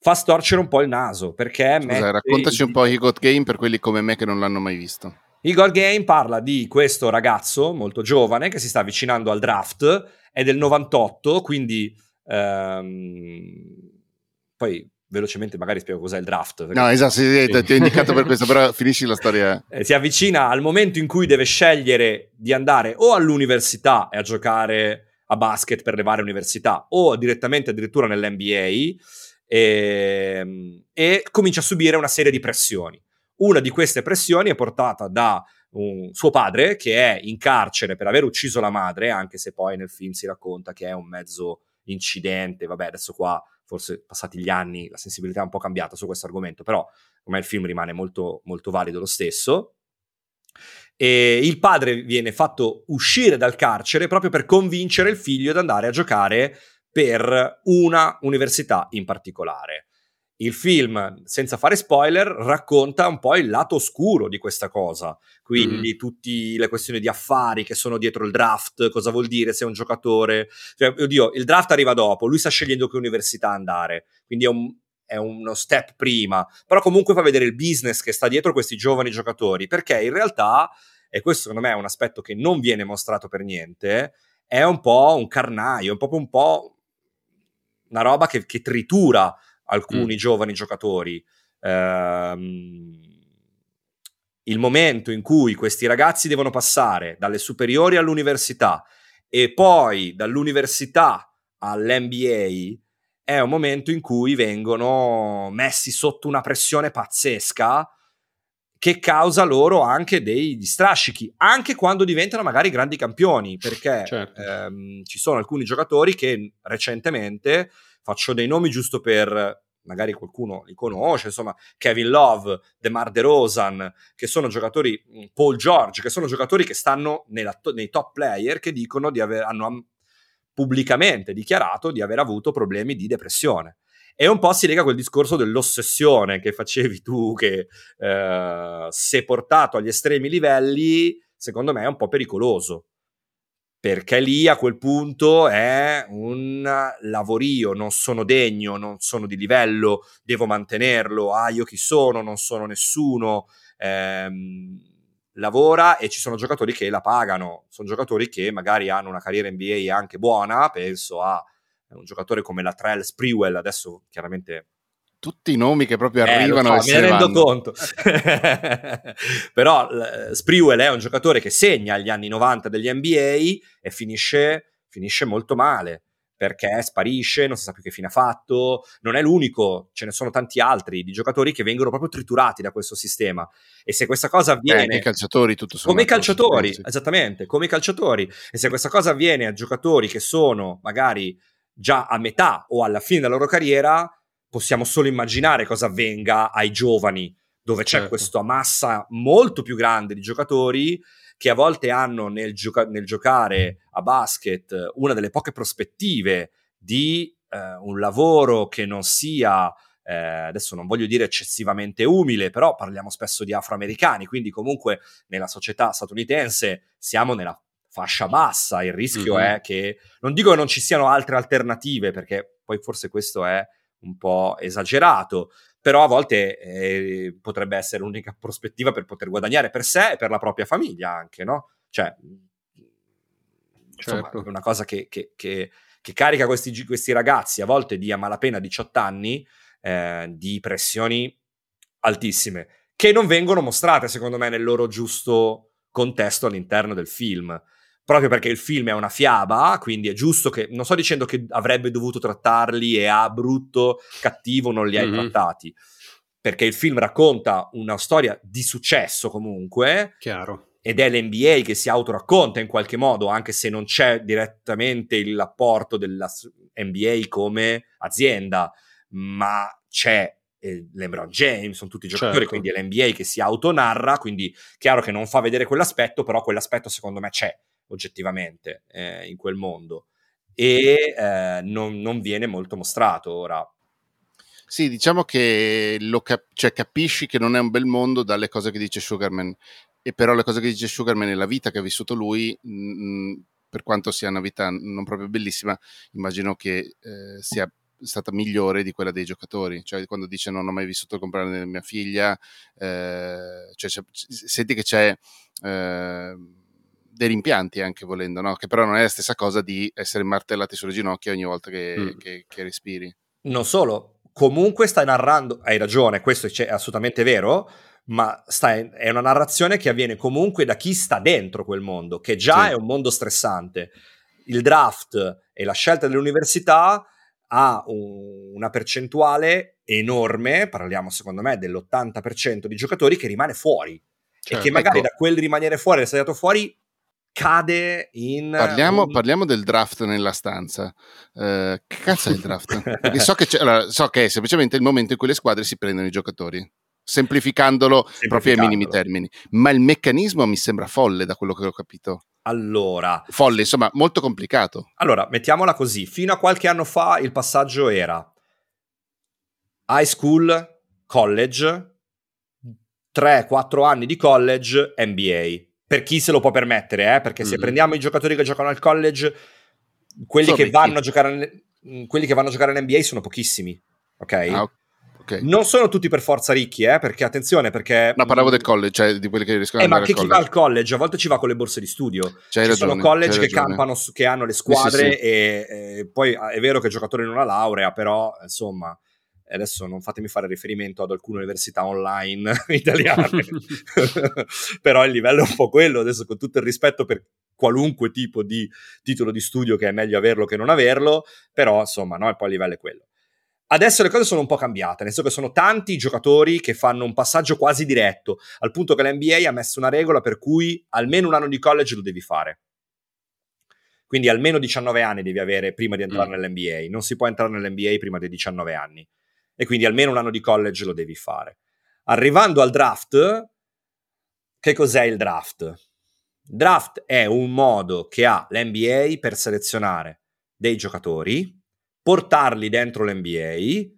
fa storcere un po' il naso, perché... Scusa, mette raccontaci un po' He Got Game per quelli come me che non l'hanno mai visto. Igor Game parla di questo ragazzo molto giovane che si sta avvicinando al draft, è del 98, quindi ehm, poi velocemente magari spiego cos'è il draft. No, esatto, sì, sì, ti ho indicato per questo, però finisci la storia. Eh, si avvicina al momento in cui deve scegliere di andare o all'università e a giocare a basket per le varie università o direttamente addirittura nell'NBA e, e comincia a subire una serie di pressioni. Una di queste pressioni è portata da un- suo padre che è in carcere per aver ucciso la madre, anche se poi nel film si racconta che è un mezzo incidente, vabbè adesso qua forse passati gli anni la sensibilità è un po' cambiata su questo argomento, però come il film rimane molto, molto valido lo stesso. E il padre viene fatto uscire dal carcere proprio per convincere il figlio ad andare a giocare per una università in particolare. Il film, senza fare spoiler, racconta un po' il lato oscuro di questa cosa, quindi tutte le questioni di affari che sono dietro il draft, cosa vuol dire se è un giocatore, cioè, oddio, il draft arriva dopo, lui sta scegliendo che università andare, quindi è, un- è uno step prima, però comunque fa vedere il business che sta dietro questi giovani giocatori, perché in realtà, e questo secondo me è un aspetto che non viene mostrato per niente, è un po' un carnaio, è po' un po' una roba che, che tritura alcuni giovani giocatori. Ehm, il momento in cui questi ragazzi devono passare dalle superiori all'università e poi dall'università all'NBA è un momento in cui vengono messi sotto una pressione pazzesca che causa loro anche dei strascichi, anche quando diventano magari grandi campioni, perché Certo. ehm, ci sono alcuni giocatori che recentemente, faccio dei nomi giusto per magari qualcuno li conosce, insomma, Kevin Love, DeMar DeRozan, che sono giocatori, mh, Paul George, che sono giocatori che stanno to- nei top player che dicono di aver, hanno am- pubblicamente dichiarato di aver avuto problemi di depressione. E un po' si lega quel discorso dell'ossessione che facevi tu, che eh, se portato agli estremi livelli, secondo me è un po' pericoloso. Perché lì a quel punto è un lavorio, non sono degno, non sono di livello, devo mantenerlo, ah io chi sono, non sono nessuno, ehm, lavora e ci sono giocatori che la pagano, sono giocatori che magari hanno una carriera NBA anche buona, penso a un giocatore come la Trell Sprewell, adesso chiaramente Tutti i nomi che proprio eh, arrivano lo e so, me ne rendo vanno. conto. *laughs* Però l- Sprewell è un giocatore che segna agli anni 90 degli NBA e finisce, finisce molto male perché sparisce, non si sa più che fine ha fatto, non è l'unico, ce ne sono tanti altri di giocatori che vengono proprio triturati da questo sistema e se questa cosa Eh, avviene anche i calciatori, tutto come i sommato, calciatori, sì. esattamente, come i calciatori. E se questa cosa avviene a giocatori che sono magari già a metà o alla fine della loro carriera, possiamo solo immaginare cosa avvenga ai giovani, dove c'è Certo. questa massa molto più grande di giocatori che a volte hanno nel, gioca- nel giocare a basket una delle poche prospettive di eh, un lavoro che non sia eh, adesso non voglio dire eccessivamente umile, però parliamo spesso di afroamericani, quindi comunque nella società statunitense siamo nella fascia bassa, il rischio Mhm. è che non dico che non ci siano altre alternative, perché poi forse questo è un po' esagerato, però a volte eh, potrebbe essere l'unica prospettiva per poter guadagnare per sé e per la propria famiglia anche, no? Cioè, insomma, Certo. è una cosa che, che- che- che carica questi, questi ragazzi a volte di a malapena 18 anni eh, di pressioni altissime, che non vengono mostrate, secondo me, nel loro giusto contesto all'interno del film. Proprio perché il film è una fiaba, quindi è giusto che. Non sto dicendo che avrebbe dovuto trattarli e a brutto, cattivo non li hai Mhm. trattati. Perché il film racconta una storia di successo comunque, Chiaro. ed è l'NBA che si autoracconta in qualche modo, anche se non c'è direttamente l'apporto della s- NBA come azienda, ma c'è eh, LeBron James, sono tutti giocatori, Certo. quindi è l'NBA che si autonarra, quindi chiaro che non fa vedere quell'aspetto, però quell'aspetto secondo me c'è oggettivamente eh, in quel mondo e eh, non, non viene molto mostrato ora. Sì, diciamo che cap- cioè, capisci che non è un bel mondo dalle cose che dice Sugarman, e però le cose che dice Sugarman e la vita che ha vissuto lui, mh, per quanto sia una vita non proprio bellissima, immagino che eh, sia stata migliore di quella dei giocatori. Cioè, quando dice non ho mai vissuto il compleanno di mia figlia, eh, cioè, senti che c'è eh, dei rimpianti anche volendo, no? che però non è la stessa cosa di essere martellati sulle ginocchia ogni volta che, Mm. che- che respiri. Non solo, comunque stai narrando, hai ragione, questo è assolutamente vero, ma stai- è una narrazione che avviene comunque da chi sta dentro quel mondo, che già Sì. è un mondo stressante. Il draft e la scelta dell'università ha un- una percentuale enorme, parliamo secondo me dell'80% di giocatori che rimane fuori e Certo. che magari Ecco. da quel rimanere fuori, essere stato fuori, cade in... Parliamo, un- parliamo del draft nella stanza. Eh, che cazzo è il draft? *laughs* So che, allora, so che è semplicemente il momento in cui le squadre si prendono i giocatori, semplificandolo, proprio ai minimi termini. Ma il meccanismo mi sembra folle da quello che ho capito. Allora, Folle, insomma, molto complicato. Allora, mettiamola così. Fino a qualche anno fa il passaggio era high school, college, 3-4 anni di college, NBA. Per chi se lo può permettere, eh? perché se Mhm. prendiamo i giocatori che giocano al college, quelli Sono che, a giocare mh, quelli che vanno a giocare all'NBA sono pochissimi. Ok? Ah, ok. Non sono tutti per forza ricchi, eh? perché attenzione, perché... No, parlavo del college, cioè di quelli che riescono Eh, ma andare al chi va al college a volte ci va con le borse di studio. C'hai Ci ragione, sono college che campano, su- che hanno le sì, squadre sì. e, e poi è vero che il giocatore non ha laurea, però insomma, adesso non fatemi fare riferimento ad alcune università online *laughs* italiane, *laughs* però il livello è un po' quello, adesso con tutto il rispetto per qualunque tipo di titolo di studio che è meglio averlo che non averlo, però insomma, no, e poi il livello è quello. Adesso le cose sono un po' cambiate, nel senso che sono tanti giocatori che fanno un passaggio quasi diretto, al punto che l'NBA ha messo una regola per cui almeno un anno di college lo devi fare. Quindi almeno 19 anni devi avere prima di entrare Mm. nell'NBA, non si può entrare nell'NBA prima dei 19 anni e quindi almeno un anno di college lo devi fare. Arrivando al draft, che cos'è il draft? Il draft è un modo che ha l'NBA per selezionare dei giocatori, portarli dentro l'NBA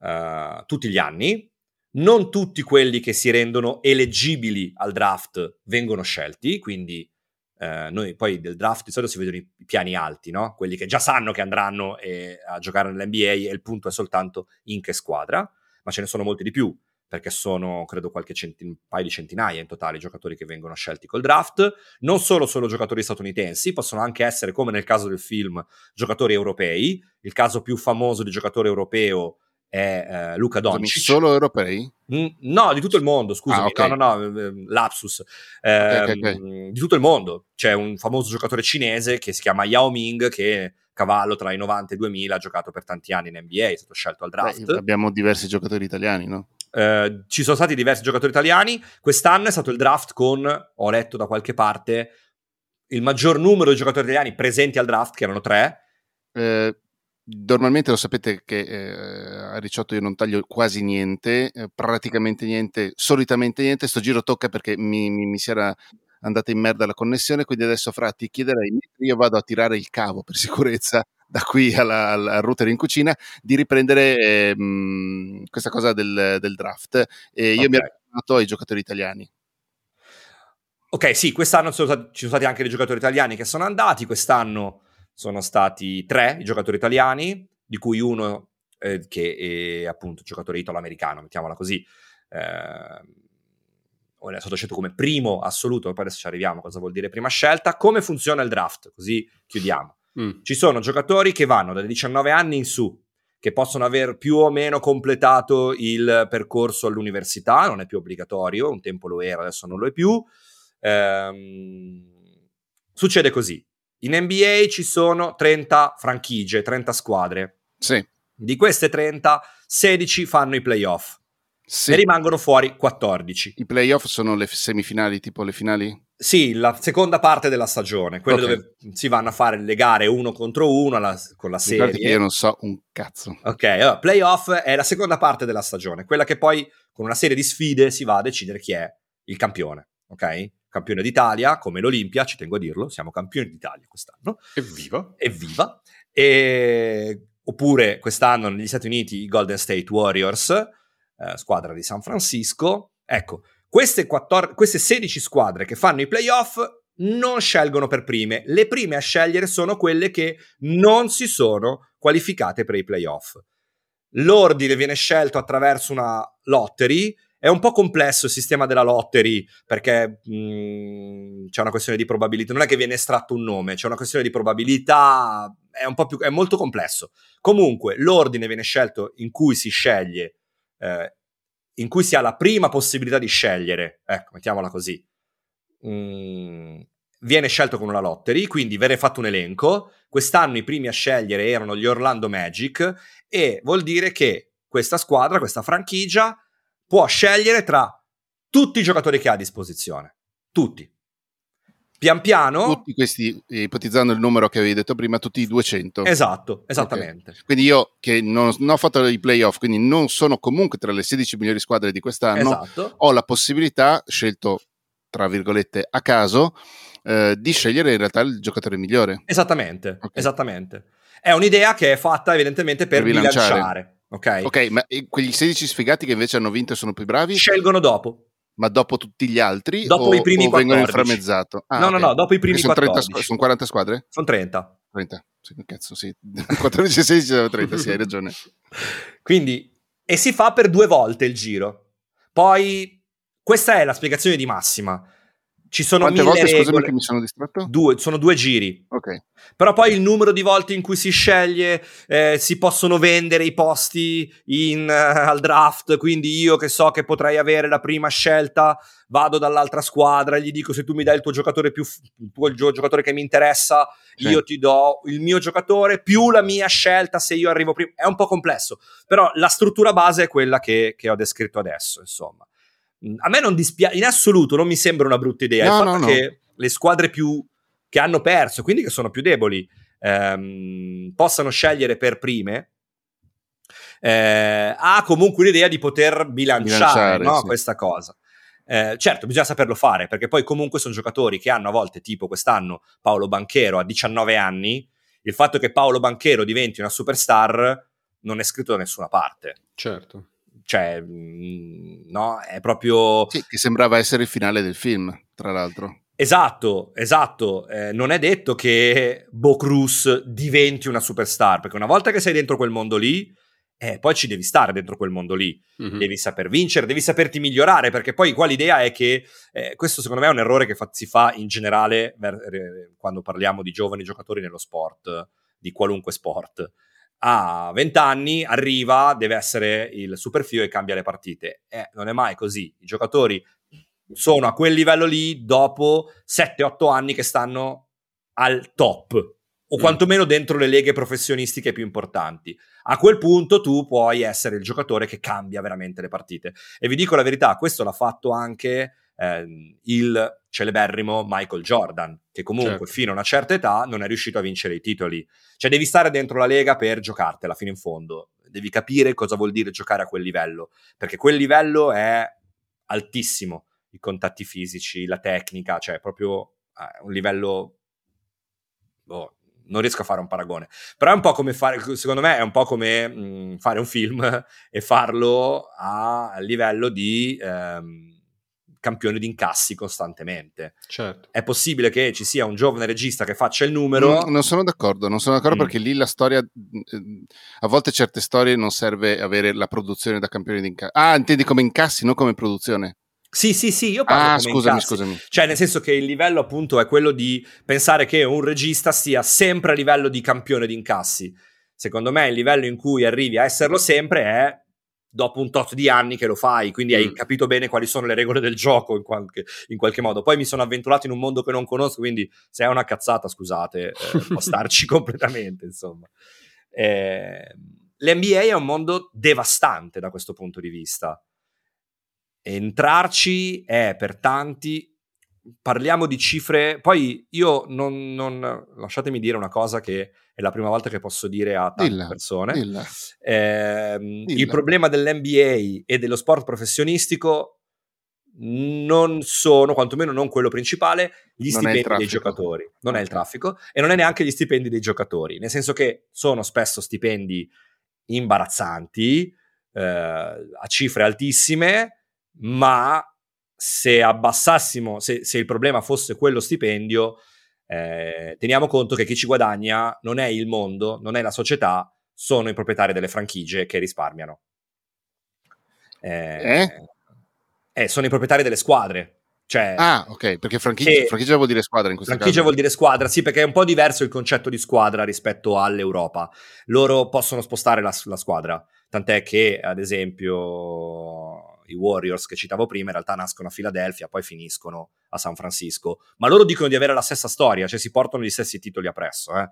eh, tutti gli anni. Non tutti quelli che si rendono eleggibili al draft vengono scelti, quindi eh, noi poi del draft di solito si vedono i, piani alti, no? quelli che già sanno che andranno eh, a giocare nell'NBA e il punto è soltanto in che squadra, ma ce ne sono molti di più perché sono credo qualche centi- un paio di centinaia in totale i giocatori che vengono scelti col draft, non solo solo giocatori statunitensi, possono anche essere, come nel caso del film, giocatori europei. Il caso più famoso di giocatore europeo è eh, Luca Doncic. Solo europei? Mm, No, di tutto il mondo, scusami. Ah, ok. No, no, no, eh, lapsus. Ok, ok, Ehm, Di tutto il mondo. C'è un famoso giocatore cinese che si chiama Yao Ming, che cavallo tra i 90 e i 2000 ha giocato per tanti anni in NBA, è stato scelto al draft. Beh, abbiamo diversi giocatori italiani, no? Eh, ci sono stati diversi giocatori italiani. Quest'anno è stato il draft con, ho letto da qualche parte, il maggior numero di giocatori italiani presenti al draft, che erano tre. Eh, normalmente lo sapete che eh, a Ricciotto io non taglio quasi niente, eh, praticamente niente, solitamente niente. Sto giro tocca perché mi, mi- mi si era andata in merda la connessione, quindi adesso Fra ti chiederei, io vado a tirare il cavo per sicurezza da qui alla- al, router in cucina, di riprendere ehm, questa cosa del, del draft. E io mi ero fermato ai giocatori italiani. Ok, sì, quest'anno ci sono stati anche dei giocatori italiani che sono andati. Quest'anno sono stati tre i giocatori italiani, di cui uno eh, che è appunto giocatore italo-americano, mettiamola così. Eh, è stato scelto come primo assoluto, poi adesso ci arriviamo a cosa vuol dire prima scelta. Come funziona il draft? Così chiudiamo. Mm. Ci sono giocatori che vanno dai 19 anni in su, che possono aver più o meno completato il percorso all'università, non è più obbligatorio, un tempo lo era, adesso non lo è più. Ehm, succede così. In NBA ci sono 30 franchigie, 30 squadre. Sì, Di queste 30, 16 fanno i playoff sì. e rimangono fuori 14. I playoff sono le semifinali, tipo le finali? Sì, la seconda parte della stagione, quella Ok. dove si vanno a fare le gare uno contro uno alla- con la serie. io non so un cazzo. Ok, allora, playoff è la seconda parte della stagione, quella che poi con una serie di sfide si va a decidere chi è il campione, ok? Campione d'Italia, come l'Olimpia, ci tengo a dirlo, siamo campioni d'Italia quest'anno, Evviva. evviva. E... Oppure quest'anno negli Stati Uniti i Golden State Warriors, eh, squadra di San Francisco. Ecco, queste, 14 queste 16 squadre che fanno i playoff non scelgono per prime. Le prime a scegliere sono quelle che non si sono qualificate per i playoff. L'ordine viene scelto attraverso una lottery. È un po' complesso il sistema della lottery perché mh, c'è una questione di probabilità. Non è che viene estratto un nome, c'è una questione di probabilità. È, un po più, è molto complesso. Comunque, l'ordine viene scelto in cui si sceglie, eh, in cui si ha la prima possibilità di scegliere. Ecco, mettiamola così. Mm, viene scelto con una lottery, quindi viene fatto un elenco. Quest'anno i primi a scegliere erano gli Orlando Magic e vuol dire che questa squadra, questa franchigia, può scegliere tra tutti i giocatori che ha a disposizione. Tutti. Pian piano. Tutti questi, eh, ipotizzando il numero che avevi detto prima, tutti i 200. Esatto, esattamente. Quindi io che non, non ho fatto i playoff, quindi non sono comunque tra le 16 migliori squadre di quest'anno, Esatto. ho la possibilità, scelto tra virgolette a caso, eh, di scegliere in realtà il giocatore migliore. Esattamente, Ok. esattamente. È un'idea che è fatta evidentemente per, Per bilanciare. bilanciare. Ok? Ok, ma quegli 16 sfigati che invece hanno vinto e sono più bravi, Scelgono dopo. ma dopo tutti gli altri Dopo o, i primi o vengono 14? inframmezzato? Ah, no, no, ok. no, dopo i primi sono, 30 14. squa- sono 40 squadre? Sono 30. 30. Sì, cazzo, sì. *laughs* 14 e 16 sono 30, sì, hai *laughs* ragione. Quindi, e si fa per due volte il giro. Poi, questa è la spiegazione di massima. Ci sono Quante mille volte, scusami regole. che mi sono distratto? Due, sono due giri. Ok. Però poi il numero di volte in cui si sceglie, eh, si possono vendere i posti in, eh, al draft, quindi io che so che potrei avere la prima scelta, vado dall'altra squadra e gli dico se tu mi dai il tuo giocatore più il tuo gio- giocatore che mi interessa, Sì. io ti do il mio giocatore più la mia scelta se io arrivo prima. È un po' complesso, però la struttura base è quella che, che ho descritto adesso, insomma. A me non dispiace, in assoluto non mi sembra una brutta idea il No, fatto no, no. che le squadre più che hanno perso, quindi che sono più deboli, ehm, possano scegliere per prime, eh, ha comunque l'idea di poter bilanciare, Bilanciare, no, sì. questa cosa. Eh, certo, bisogna saperlo fare perché poi comunque sono giocatori che hanno a volte, tipo quest'anno Paolo Banchero a 19 anni, il fatto che Paolo Banchero diventi una superstar non è scritto da nessuna parte. Certo. Cioè, mm, no, è proprio... Sì, che sembrava essere il finale del film, tra l'altro. Esatto, esatto. Eh, non è detto che Bo Cruz diventi una superstar, perché una volta che sei dentro quel mondo lì, eh, poi ci devi stare dentro quel mondo lì. Mhm. Devi saper vincere, devi saperti migliorare, perché poi qua l'idea è che eh, questo secondo me è un errore che fa- si fa in generale ver- eh, quando parliamo di giovani giocatori nello sport, di qualunque sport. A 20 anni arriva, deve essere il super figo e cambia le partite. Eh, non è mai così. I giocatori sono a quel livello lì dopo 7-8 anni che stanno al top o Mm. quantomeno dentro le leghe professionistiche più importanti. A quel punto tu puoi essere il giocatore che cambia veramente le partite. E vi dico la verità, questo l'ha fatto anche ehm, il celeberrimo Michael Jordan, che comunque Certo. fino a una certa età non è riuscito a vincere i titoli. Cioè devi stare dentro la lega per giocartela fino in fondo. Devi capire cosa vuol dire giocare a quel livello, perché quel livello è altissimo. I contatti fisici, la tecnica, cioè proprio eh, un livello boh, non riesco a fare un paragone. Però è un po' come fare, secondo me, è un po' come mh, fare un film *laughs* e farlo a livello di ehm, campione di incassi costantemente. Certo. È possibile che ci sia un giovane regista che faccia il numero. Non, non sono d'accordo, non sono d'accordo Mm. perché lì la storia, eh, a volte certe storie non serve avere la produzione da campione di incassi. Ah, intendi come incassi, non come produzione. Sì, sì, sì, io parlo Ah, come scusami, incassi. scusami. Cioè, nel senso che il livello appunto è quello di pensare che un regista sia sempre a livello di campione di incassi. Secondo me il livello in cui arrivi a esserlo sempre è dopo un tot di anni che lo fai, quindi hai Mm. capito bene quali sono le regole del gioco in qualche, in qualche modo. Poi mi sono avventurato in un mondo che non conosco, quindi se è una cazzata, scusate, eh, *laughs* può starci completamente, insomma. Eh, L'NBA è un mondo devastante da questo punto di vista. Entrarci è per tanti. Parliamo di cifre. Poi io non, non- lasciatemi dire una cosa che è la prima volta che posso dire a tante Dilla, persone. Dilla. Ehm, Dilla. il problema dell'NBA e dello sport professionistico non sono, quantomeno non quello principale, gli Non stipendi dei giocatori. Non è il traffico e non è neanche gli stipendi dei giocatori, nel senso che sono spesso stipendi imbarazzanti, eh, a cifre altissime, ma se abbassassimo, se, se il problema fosse quello stipendio, eh, teniamo conto che chi ci guadagna non è il mondo, non è la società, sono i proprietari delle franchigie che risparmiano. Eh, Eh? eh, sono i proprietari delle squadre. Cioè, Ah, ok, perché franchigia, franchigia vuol dire squadra in questo franchigia caso. vuol dire squadra, sì, perché è un po' diverso il concetto di squadra rispetto all'Europa. Loro possono spostare la, la squadra, tant'è che, ad esempio, i Warriors che citavo prima in realtà nascono a Filadelfia, poi finiscono a San Francisco. Ma loro dicono di avere la stessa storia, cioè si portano gli stessi titoli appresso. eh.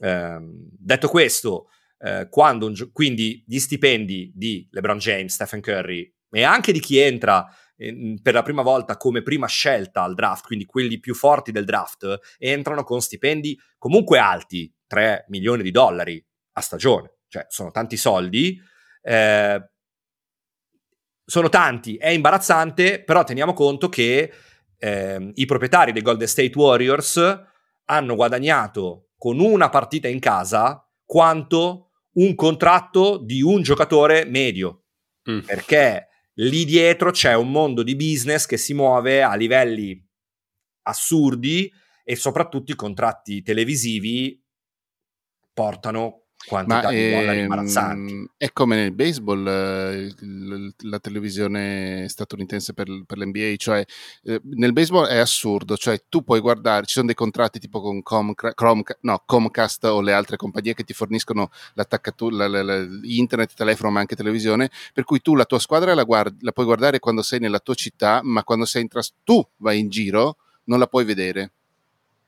Ehm, detto questo, eh, gio- quindi gli stipendi di LeBron James, Stephen Curry e anche di chi entra eh, per la prima volta come prima scelta al draft, quindi quelli più forti del draft, entrano con stipendi comunque alti, 3 milioni di dollari a stagione, cioè sono tanti soldi. eh, sono tanti, è imbarazzante, però teniamo conto che ehm, i proprietari dei Golden State Warriors hanno guadagnato con una partita in casa quanto un contratto di un giocatore medio Mm. perché lì dietro c'è un mondo di business che si muove a livelli assurdi e soprattutto i contratti televisivi portano quantità di dollari imbarazzanti. ehm, è come nel baseball, eh, la televisione statunitense per, per l'NBA, cioè eh, nel baseball è assurdo, cioè tu puoi guardare, ci sono dei contratti tipo con Comca- Chromca- no, Comcast o le altre compagnie che ti forniscono l'attaccatura, la- la- la- internet, telefono ma anche televisione, per cui tu la tua squadra la, guardi- la puoi guardare quando sei nella tua città, ma quando sei in tras- tu vai in giro non la puoi vedere.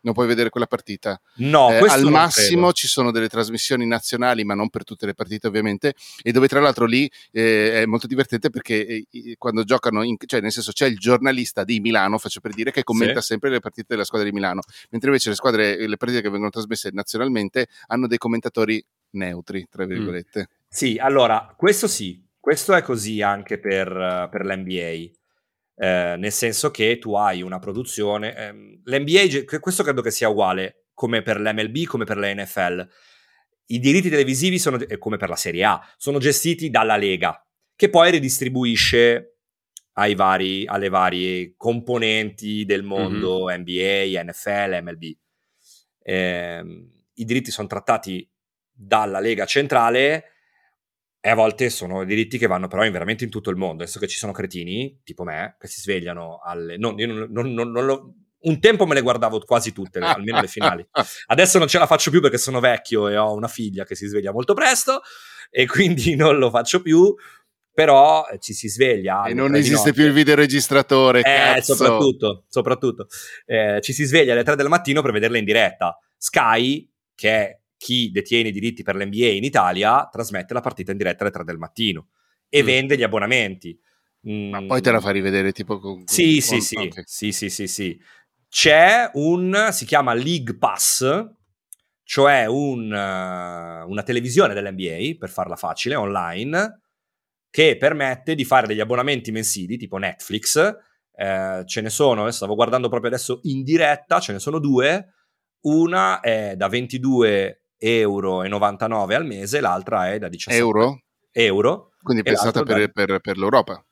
Non puoi vedere quella partita. No, Eh, al massimo ci sono delle trasmissioni nazionali, ma non per tutte le partite, ovviamente. E dove tra l'altro lì eh, è molto divertente perché eh, quando giocano, in- cioè nel senso c'è il giornalista di Milano, faccio per dire, che commenta Sì. sempre le partite della squadra di Milano, mentre invece le squadre, le partite che vengono trasmesse nazionalmente hanno dei commentatori neutri, tra virgolette. Sì, allora, questo sì, questo è così anche per, per l'NBA. Eh, nel senso che tu hai una produzione. ehm, L'NBA, questo credo che sia uguale come per l'MLB, come per la NFL. I diritti televisivi sono, eh, come per la Serie A, sono gestiti dalla Lega, che poi ridistribuisce ai vari, alle varie componenti del mondo NBA, NFL, MLB. Ehm, I diritti sono trattati dalla Lega centrale e a volte sono diritti che vanno però in- veramente in tutto il mondo. Adesso che ci sono cretini, tipo me, che si svegliano alle... non- io non- non- non- non lo- Un tempo me le guardavo quasi tutte, almeno le finali. *laughs* Adesso non ce la faccio più perché sono vecchio e ho una figlia che si sveglia molto presto e quindi *laughs* non lo faccio più, però eh, ci si sveglia. e non esiste più il videoregistratore. Eh, soprattutto, soprattutto. Eh, ci si sveglia alle 3 del mattino per vederla in diretta. Sky, che è chi detiene i diritti per l'NBA in Italia, trasmette la partita in diretta alle 3 del mattino e Mm. vende gli abbonamenti. Ma Mm, poi te la fa rivedere tipo con... Sì, con- sì, sì, ok. sì, sì, sì, sì. C'è un, si chiama League Pass, cioè un, eh, una televisione dell'NBA, per farla facile, online, che permette di fare degli abbonamenti mensili, tipo Netflix. Eh, ce ne sono, stavo guardando proprio adesso in diretta, ce ne sono due. Una è da 22,99 euro al mese, l'altra è da 17 Euro? euro. Quindi E pensata per, da- per- per l'Europa.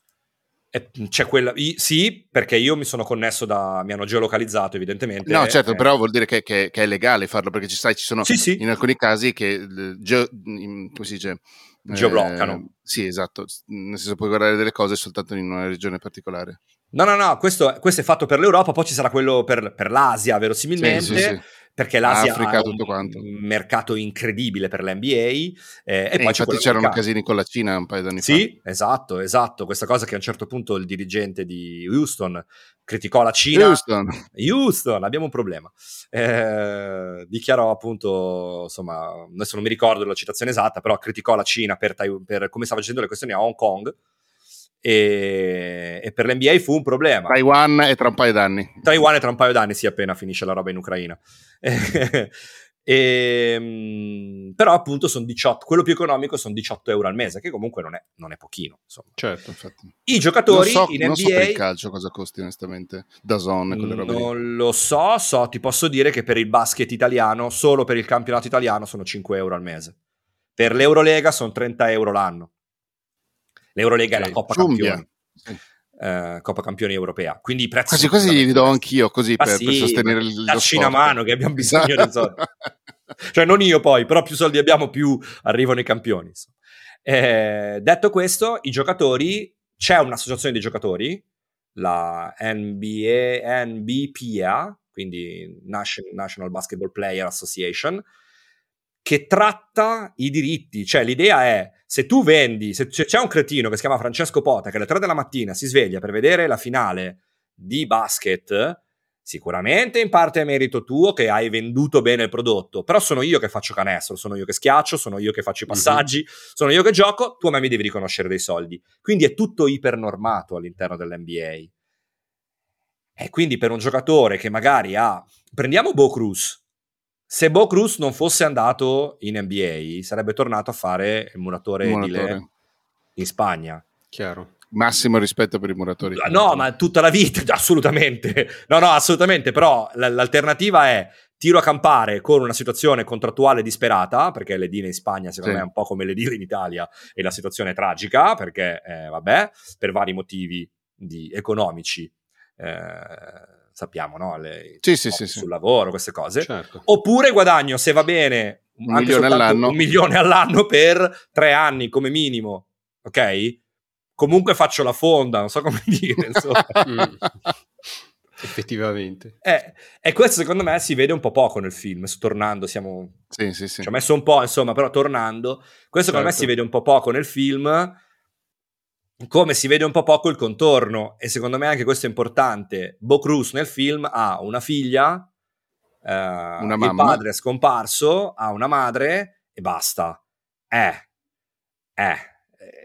E c'è quella, sì, perché io mi sono connesso da, mi hanno geolocalizzato evidentemente. No, certo, eh, però vuol dire che, che- che è legale farlo, perché ci sai, ci sono Sì, sì. in alcuni casi che eh, geo- in- come si dice? Geobloccano. Eh, sì, esatto. Nel senso puoi guardare delle cose soltanto in una regione particolare. No, no, no, questo, questo è fatto per l'Europa, poi ci sarà quello per, per l'Asia, verosimilmente. Sì. Perché l'Asia Africa, ha tutto un, mercato incredibile per l'NBA. eh, e, E, poi c'è infatti c'erano casini con la Cina un paio d'anni fa. Sì, esatto, esatto. Questa cosa che a un certo punto il dirigente di Houston criticò la Cina. Houston. Houston, abbiamo un problema. Eh, dichiarò appunto, insomma, adesso non mi ricordo la citazione esatta, però criticò la Cina per, per come stava facendo le questioni a Hong Kong e, e per l'NBA fu un problema. Taiwan è tra un paio d'anni. Taiwan è tra un paio d'anni, sì, appena finisce la roba in Ucraina. *laughs* Ehm, però appunto sono 18, quello più economico sono 18 euro al mese, che comunque non è, non è pochino. Insomma. Certo. Infatti. I Non giocatori so, in non so per il NBA calcio cosa costi onestamente. Da zone, quelle robe lì. non lo so, so, ti posso dire che per il basket italiano, solo per il campionato italiano, sono 5 euro al mese. Per l'Eurolega sono 30 euro l'anno. L'Eurolega è la Coppa Ciumbia. Campioni, eh, Coppa Campioni europea. Quindi i prezzi Quasi quasi li do anch'io così Ma per, sì, per sostenere il dacci una sport. mano che abbiamo bisogno Esatto. di soldi. *laughs* Cioè, non io poi, però più soldi abbiamo, più arrivano i campioni. Eh, detto questo, i giocatori, c'è un'associazione di giocatori, la NBA, NBPA, quindi Nation- National Basketball Player Association, che tratta i diritti. Cioè, l'idea è, se tu vendi, se c'è un cretino che si chiama Francesco Pota, che alle 3 della mattina si sveglia per vedere la finale di basket, sicuramente in parte è merito tuo che hai venduto bene il prodotto, però sono io che faccio canestro, sono io che schiaccio, sono io che faccio i passaggi, sono io che gioco, tu a me mi devi riconoscere dei soldi. Quindi è tutto ipernormato all'interno dell'NBA. E quindi per un giocatore che magari ha... Prendiamo Bo Cruz. Se Bo Cruz non fosse andato in NBA, sarebbe tornato a fare il muratore, Muratore. edile in Spagna. Chiaro. Massimo rispetto per i muratori. Ah, No, ma tutta la vita, *laughs* assolutamente. No, no, assolutamente. Però l- l'alternativa è tiro a campare con una situazione contrattuale disperata, perché le dine in Spagna secondo Sì. me è un po' come le dine in Italia e la situazione è tragica, perché eh, vabbè, per vari motivi di- economici, eh, sappiamo, no? Le- Sì, sì, sì, sul lavoro, queste cose. Certo. Oppure guadagno, se va bene, Un milione all'anno. un milione all'anno per tre anni come minimo, ok? Comunque faccio la fonda, non so come *laughs* dire, insomma. *laughs* Effettivamente. Eh, e questo secondo me si vede un po' poco nel film, tornando, siamo... sì, sì, sì. Ci ho messo un po', insomma, però tornando, questo secondo me Certo. si vede un po' poco nel film, come si vede un po' poco il contorno, e secondo me anche questo è importante. Bo Cruz nel film ha una figlia, eh, il mamma. padre è scomparso, ha una madre e basta. Eh, eh,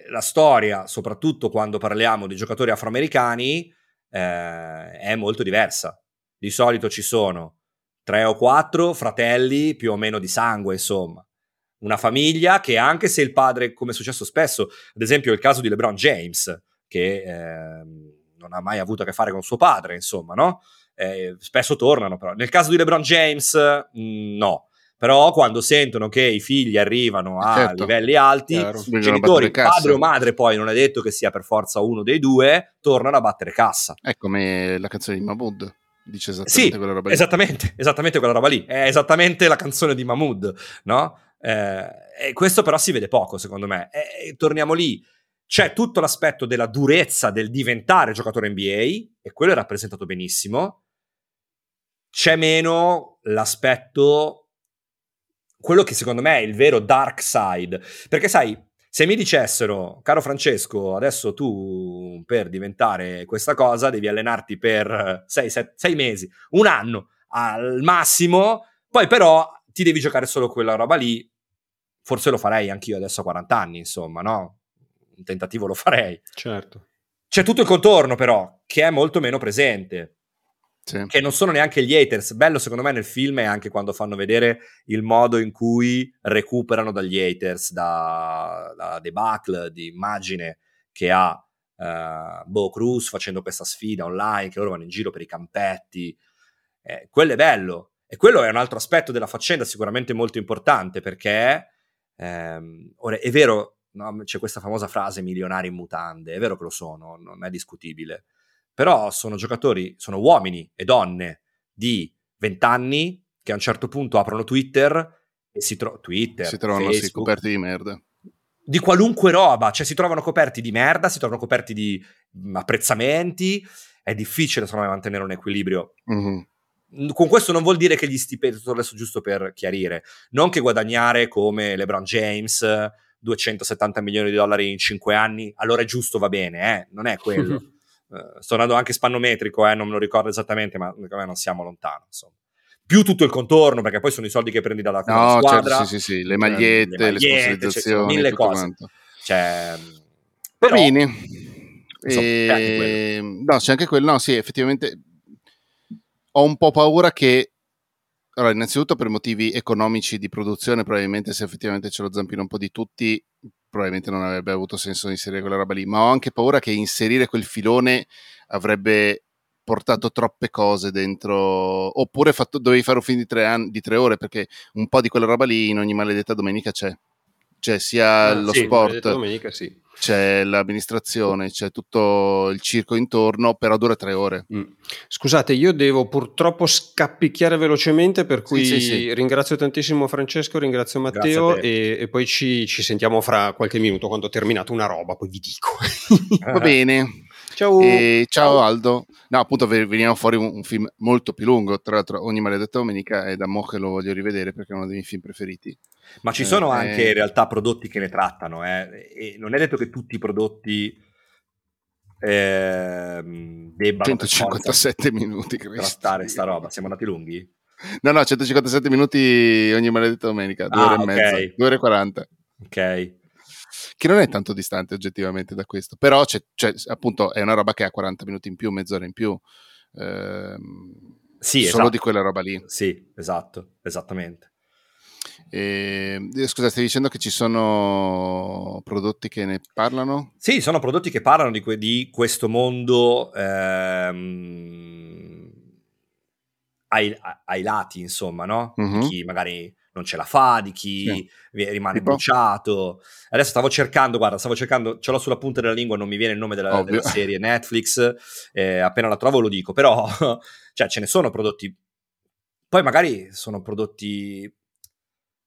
la storia, soprattutto quando parliamo di giocatori afroamericani, eh, è molto diversa. Di solito ci sono tre o quattro fratelli più o meno di sangue, insomma. Una famiglia che anche se il padre, come è successo spesso, ad esempio il caso di LeBron James, che ehm, non ha mai avuto a che fare con suo padre, insomma, no? Eh, spesso tornano, però. Nel caso di LeBron James, mh, no. Però quando sentono che i figli arrivano a Certo. livelli alti, Chiaro. i genitori, padre o madre, poi non è detto che sia per forza uno dei due, tornano a battere cassa. È come la canzone di Mahmood. Dice esattamente Sì, quella roba lì. esattamente, esattamente quella roba lì. È esattamente la canzone di Mahmood, no? Eh, questo però si vede poco, secondo me. E, torniamo lì. C'è tutto l'aspetto della durezza del diventare giocatore NBA, e quello è rappresentato benissimo. C'è meno l'aspetto, quello che secondo me è il vero dark side. Perché sai, se mi dicessero, caro Francesco, adesso tu per diventare questa cosa devi allenarti per 6 mesi, un anno al massimo, poi però ti devi giocare solo quella roba lì, forse lo farei anch'io adesso a 40 anni, insomma, no? Un tentativo lo farei. Certo. C'è tutto il contorno però, che è molto meno presente Sì. che non sono neanche gli haters. Bello secondo me nel film è anche quando fanno vedere il modo in cui recuperano dagli haters, da, da debacle di immagine che ha eh, Bo Cruz facendo questa sfida online, che loro vanno in giro per i campetti. Eh, quello è bello. E quello è un altro aspetto della faccenda sicuramente molto importante perché ehm, ora, è vero, no, c'è questa famosa frase milionari in mutande, è vero che lo sono, non è discutibile però sono giocatori, sono uomini e donne di 20 anni che a un certo punto aprono Twitter e si, tro- Twitter, Si trovano sì, Facebook, coperti di merda. di qualunque roba, cioè si trovano coperti di merda, si trovano coperti di mh, apprezzamenti, è difficile secondo me mantenere un equilibrio. Mhm. Con questo non vuol dire che gli stipendi, adesso giusto per chiarire, non che guadagnare come LeBron James 270 milioni di dollari in 5 anni, allora è giusto, va bene, eh? non è quello. *laughs* Eh, sto andando anche spannometrico, eh, non me lo ricordo esattamente, ma me non siamo lontano. Insomma. Più tutto il contorno, perché poi sono i soldi che prendi dalla, No, squadra. certo, sì, sì, sì, le Cioè, magliette, le, magliette, cioè, sono sponsorizzazioni, mille tutto cose. quanto. Cioè, però-. Insomma, E- No, c'è anche quello. No, sì, effettivamente ho un po' paura che. Allora, innanzitutto per motivi economici di produzione, probabilmente se effettivamente c'è lo zampino un po' di tutti, probabilmente non avrebbe avuto senso inserire quella roba lì. Ma ho anche paura che inserire quel filone avrebbe portato troppe cose dentro. Oppure fatto, dovevi fare un film di tre, anni, di tre ore, perché un po' di quella roba lì in ogni maledetta domenica c'è. C'è sia Ah, lo sì, sport, Domenica sì. C'è l'amministrazione, c'è tutto il circo intorno, però dura tre ore. Mm. Scusate, io devo purtroppo scappicchiare velocemente, per cui sì, sì. ringrazio tantissimo Francesco, ringrazio Matteo e, e poi ci, ci sentiamo fra qualche minuto quando ho terminato una roba, poi vi dico. Va bene. Ciao! E ciao Aldo. No, appunto ve- veniamo fuori un, un film molto più lungo. Tra l'altro, ogni maledetta domenica è da mo' che lo voglio rivedere perché è uno dei miei film preferiti. Ma ci sono Eh, anche in realtà prodotti che ne trattano, eh, e non è detto che tutti i prodotti ehm, debbano per 157 minuti, Cristo. trattare sta roba. Siamo andati lunghi? No, no, 157 minuti ogni maledetta domenica, due Ah, ore e ok. mezza, due ore e 40. Ok. Che non è tanto distante oggettivamente da questo, però c'è, c'è- appunto è una roba che ha 40 minuti in più, mezz'ora in più. ehm, Sì, solo esatto. di quella roba lì. Sì, esatto, esattamente. E, eh, scusa, stai dicendo che ci sono prodotti che ne parlano? Sì, sono prodotti che parlano di, que- di questo mondo ehm, ai, ai lati, insomma, no? Mhm. Di chi magari non ce la fa, di chi Sì. rimane Tipo? bruciato. Adesso stavo cercando, guarda, stavo cercando, ce l'ho sulla punta della lingua, non mi viene il nome della, della serie Netflix, eh, appena la trovo lo dico, però *laughs* cioè, ce ne sono prodotti, poi magari sono prodotti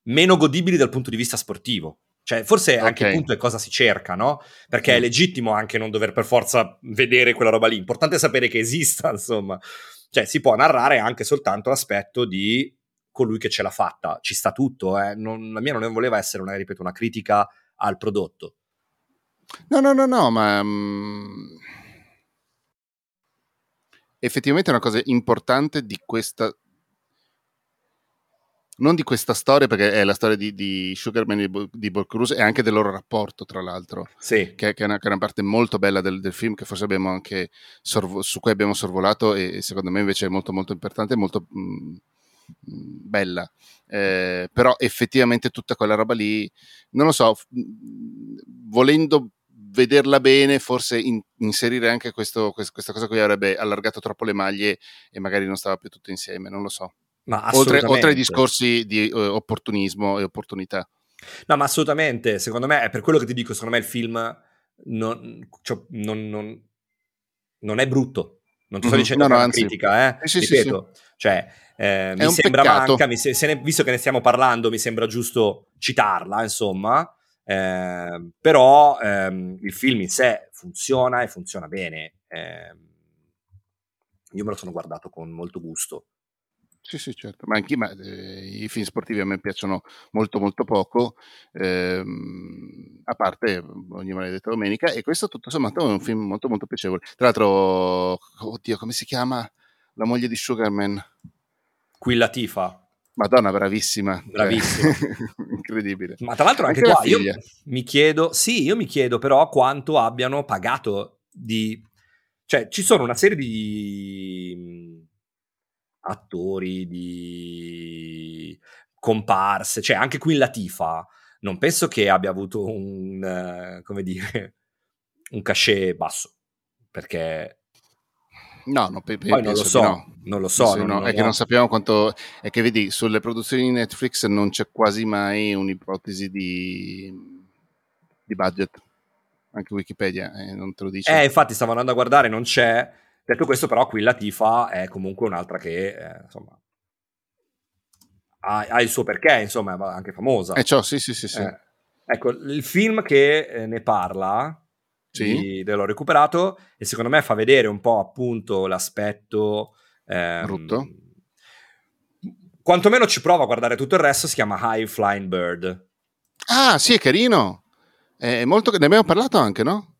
meno godibili dal punto di vista sportivo. Cioè, forse anche il punto è cosa si cerca, no? Perché è Mm. legittimo anche non dover per forza vedere quella roba lì. Importante è sapere che esista, insomma. Cioè, si può narrare anche soltanto l'aspetto di colui che ce l'ha fatta. Ci sta tutto, eh. Non- la mia non voleva essere, una, ripeto, una critica al prodotto. No, no, no, no, ma mm, effettivamente è una cosa importante di questa non di questa storia, perché è la storia di, di Sugarman e di di Paul Cruz e anche del loro rapporto, tra l'altro, Sì. che, che è, una, che è una parte molto bella del, del film, che forse abbiamo anche sorvo- su cui abbiamo sorvolato e, e secondo me invece è molto molto importante e molto mm, mm, bella. Eh, però effettivamente tutta quella roba lì, non lo so, volendo vederla bene, forse in- inserire anche questo- quest- questa cosa qui avrebbe allargato troppo le maglie e magari non stava più tutto insieme, non lo so. Oltre, oltre ai discorsi di eh, opportunismo e opportunità. No, ma assolutamente, secondo me è per quello che ti dico, secondo me il film non, cioè, non- non- non è brutto. Non ti sto Mhm. dicendo No, no, anzi. critica, eh? Sì, sì, sì, ripeto. Cioè, eh, mi sembra peccato. manca, mi se- se ne- visto che ne stiamo parlando, mi sembra giusto citarla, insomma. Eh, però ehm, il film in sé funziona e funziona bene. Ehm, io me lo sono guardato con molto gusto. Sì, sì, certo. Ma anche ma, eh, i film sportivi a me piacciono molto, molto poco, ehm, a parte ogni maledetta domenica, e questo tutto sommato è un film molto, molto piacevole. Tra l'altro, oddio, come si chiama? La moglie di Sugarman. Qui la tifa. Madonna, bravissima. Cioè, Bravissima. *laughs* incredibile. Ma tra l'altro anche, Anche qua io mi chiedo, sì, io mi chiedo però quanto abbiano pagato di... Cioè, ci sono una serie di mh, attori, di comparse, cioè anche qui in Latifa, non penso che abbia avuto un, eh, come dire, un cachet basso, perché No, no, pe- pe- poi non lo so, no. non lo so. Non- no. non è che non sappiamo quanto. È che vedi, sulle produzioni di Netflix non c'è quasi mai un'ipotesi di, di budget. Anche Wikipedia eh, non te lo dice. Eh, infatti stavo andando a guardare, non c'è. Detto questo, però, qui la Tifa è comunque un'altra che, eh, insomma, ha, ha il suo perché, insomma, è anche famosa. Eh, ciò, sì, sì, sì. sì. Eh, Ecco, il film che eh, ne parla, Sì. di- l'ho recuperato, e secondo me fa vedere un po' appunto l'aspetto... ehm, Brutto. Quantomeno ci prova a guardare tutto il resto, si chiama High Flying Bird. Ah, sì, è carino. È molto... Ne abbiamo parlato anche, no?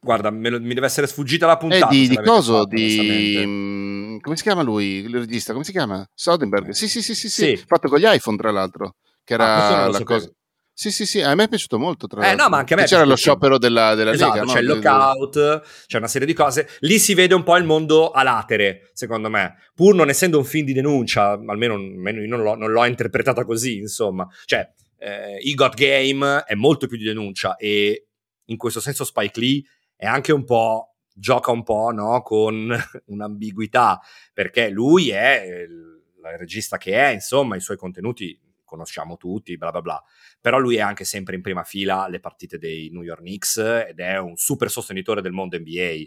Guarda, lo- mi deve essere sfuggita la puntata. di, se di l'avete coso, di... mm, Come si chiama lui, il regista? Come si chiama? Soderbergh. Sì, sì, sì, sì, sì. Sì. Fatto con gli iPhone, tra l'altro. Che Ah, era lo la sapevo. cosa... Sì, sì, sì, a me è piaciuto molto. Tra Eh, no, ma anche a me C'era lo sciopero della, della esatto, Lega, no? c'è il lockout, c'è una serie di cose. Lì si vede un po' il mondo a latere, secondo me. Pur non essendo un film di denuncia, almeno, almeno io non l'ho, non l'ho interpretata così, insomma. Cioè, eh, I Got Game è molto più di denuncia e in questo senso Spike Lee è anche un po', gioca un po', no? Con *laughs* un'ambiguità, perché lui è il, il regista che è, insomma, i suoi contenuti conosciamo tutti, bla bla bla però lui è anche sempre in prima fila alle partite dei New York Knicks ed è un super sostenitore del mondo NBA.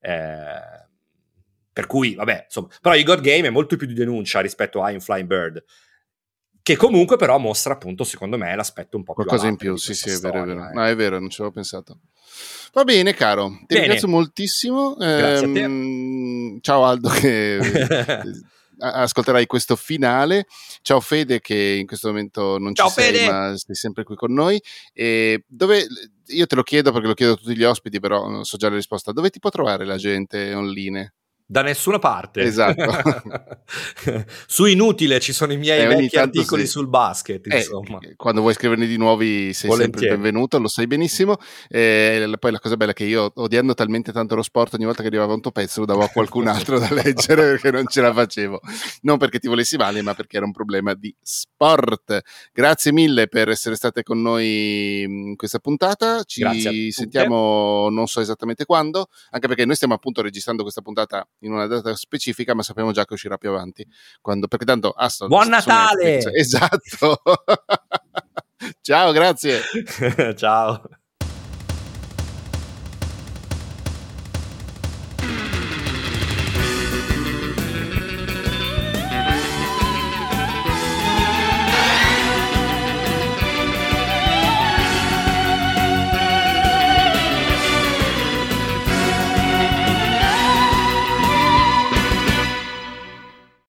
Eh, per cui, vabbè, insomma, però God Game è molto più di denuncia rispetto a In Flying Bird, che comunque però mostra appunto, secondo me, l'aspetto un po' più Qualcosa in più, sì, sì, è vero, è vero. eh. No, è vero, non ci avevo pensato. Va bene, caro. Ti Bene. ringrazio moltissimo. Ehm, Ciao Aldo, che *laughs* eh, ascolterai questo finale. Ciao Fede, che in questo momento non Ciao, ci sei, Fede. ma sei sempre qui con noi. E dove, io te lo chiedo perché lo chiedo a tutti gli ospiti, però so già la risposta. Dove ti può trovare la gente online? Da nessuna parte. Esatto. *laughs* Su Inutile ci sono i miei Eh, vecchi articoli sì. sul basket, Eh, insomma. quando vuoi scriverne di nuovi sei Volentieri. sempre benvenuto, lo sai benissimo. Eh, la- poi la cosa bella è che io, odiando talmente tanto lo sport, ogni volta che arrivava un tuo pezzo lo davo a qualcun *laughs* altro da leggere perché non ce la facevo. Non perché ti volessi male, ma perché era un problema di sport. Grazie mille per essere state con noi in questa puntata. Ci sentiamo non so esattamente quando, anche perché noi stiamo appunto registrando questa puntata in una data specifica, ma sappiamo già che uscirà più avanti. Quando, perché tanto sto- Buon Natale! Netflix. *laughs* Esatto. *laughs* Ciao, grazie. *laughs* Ciao.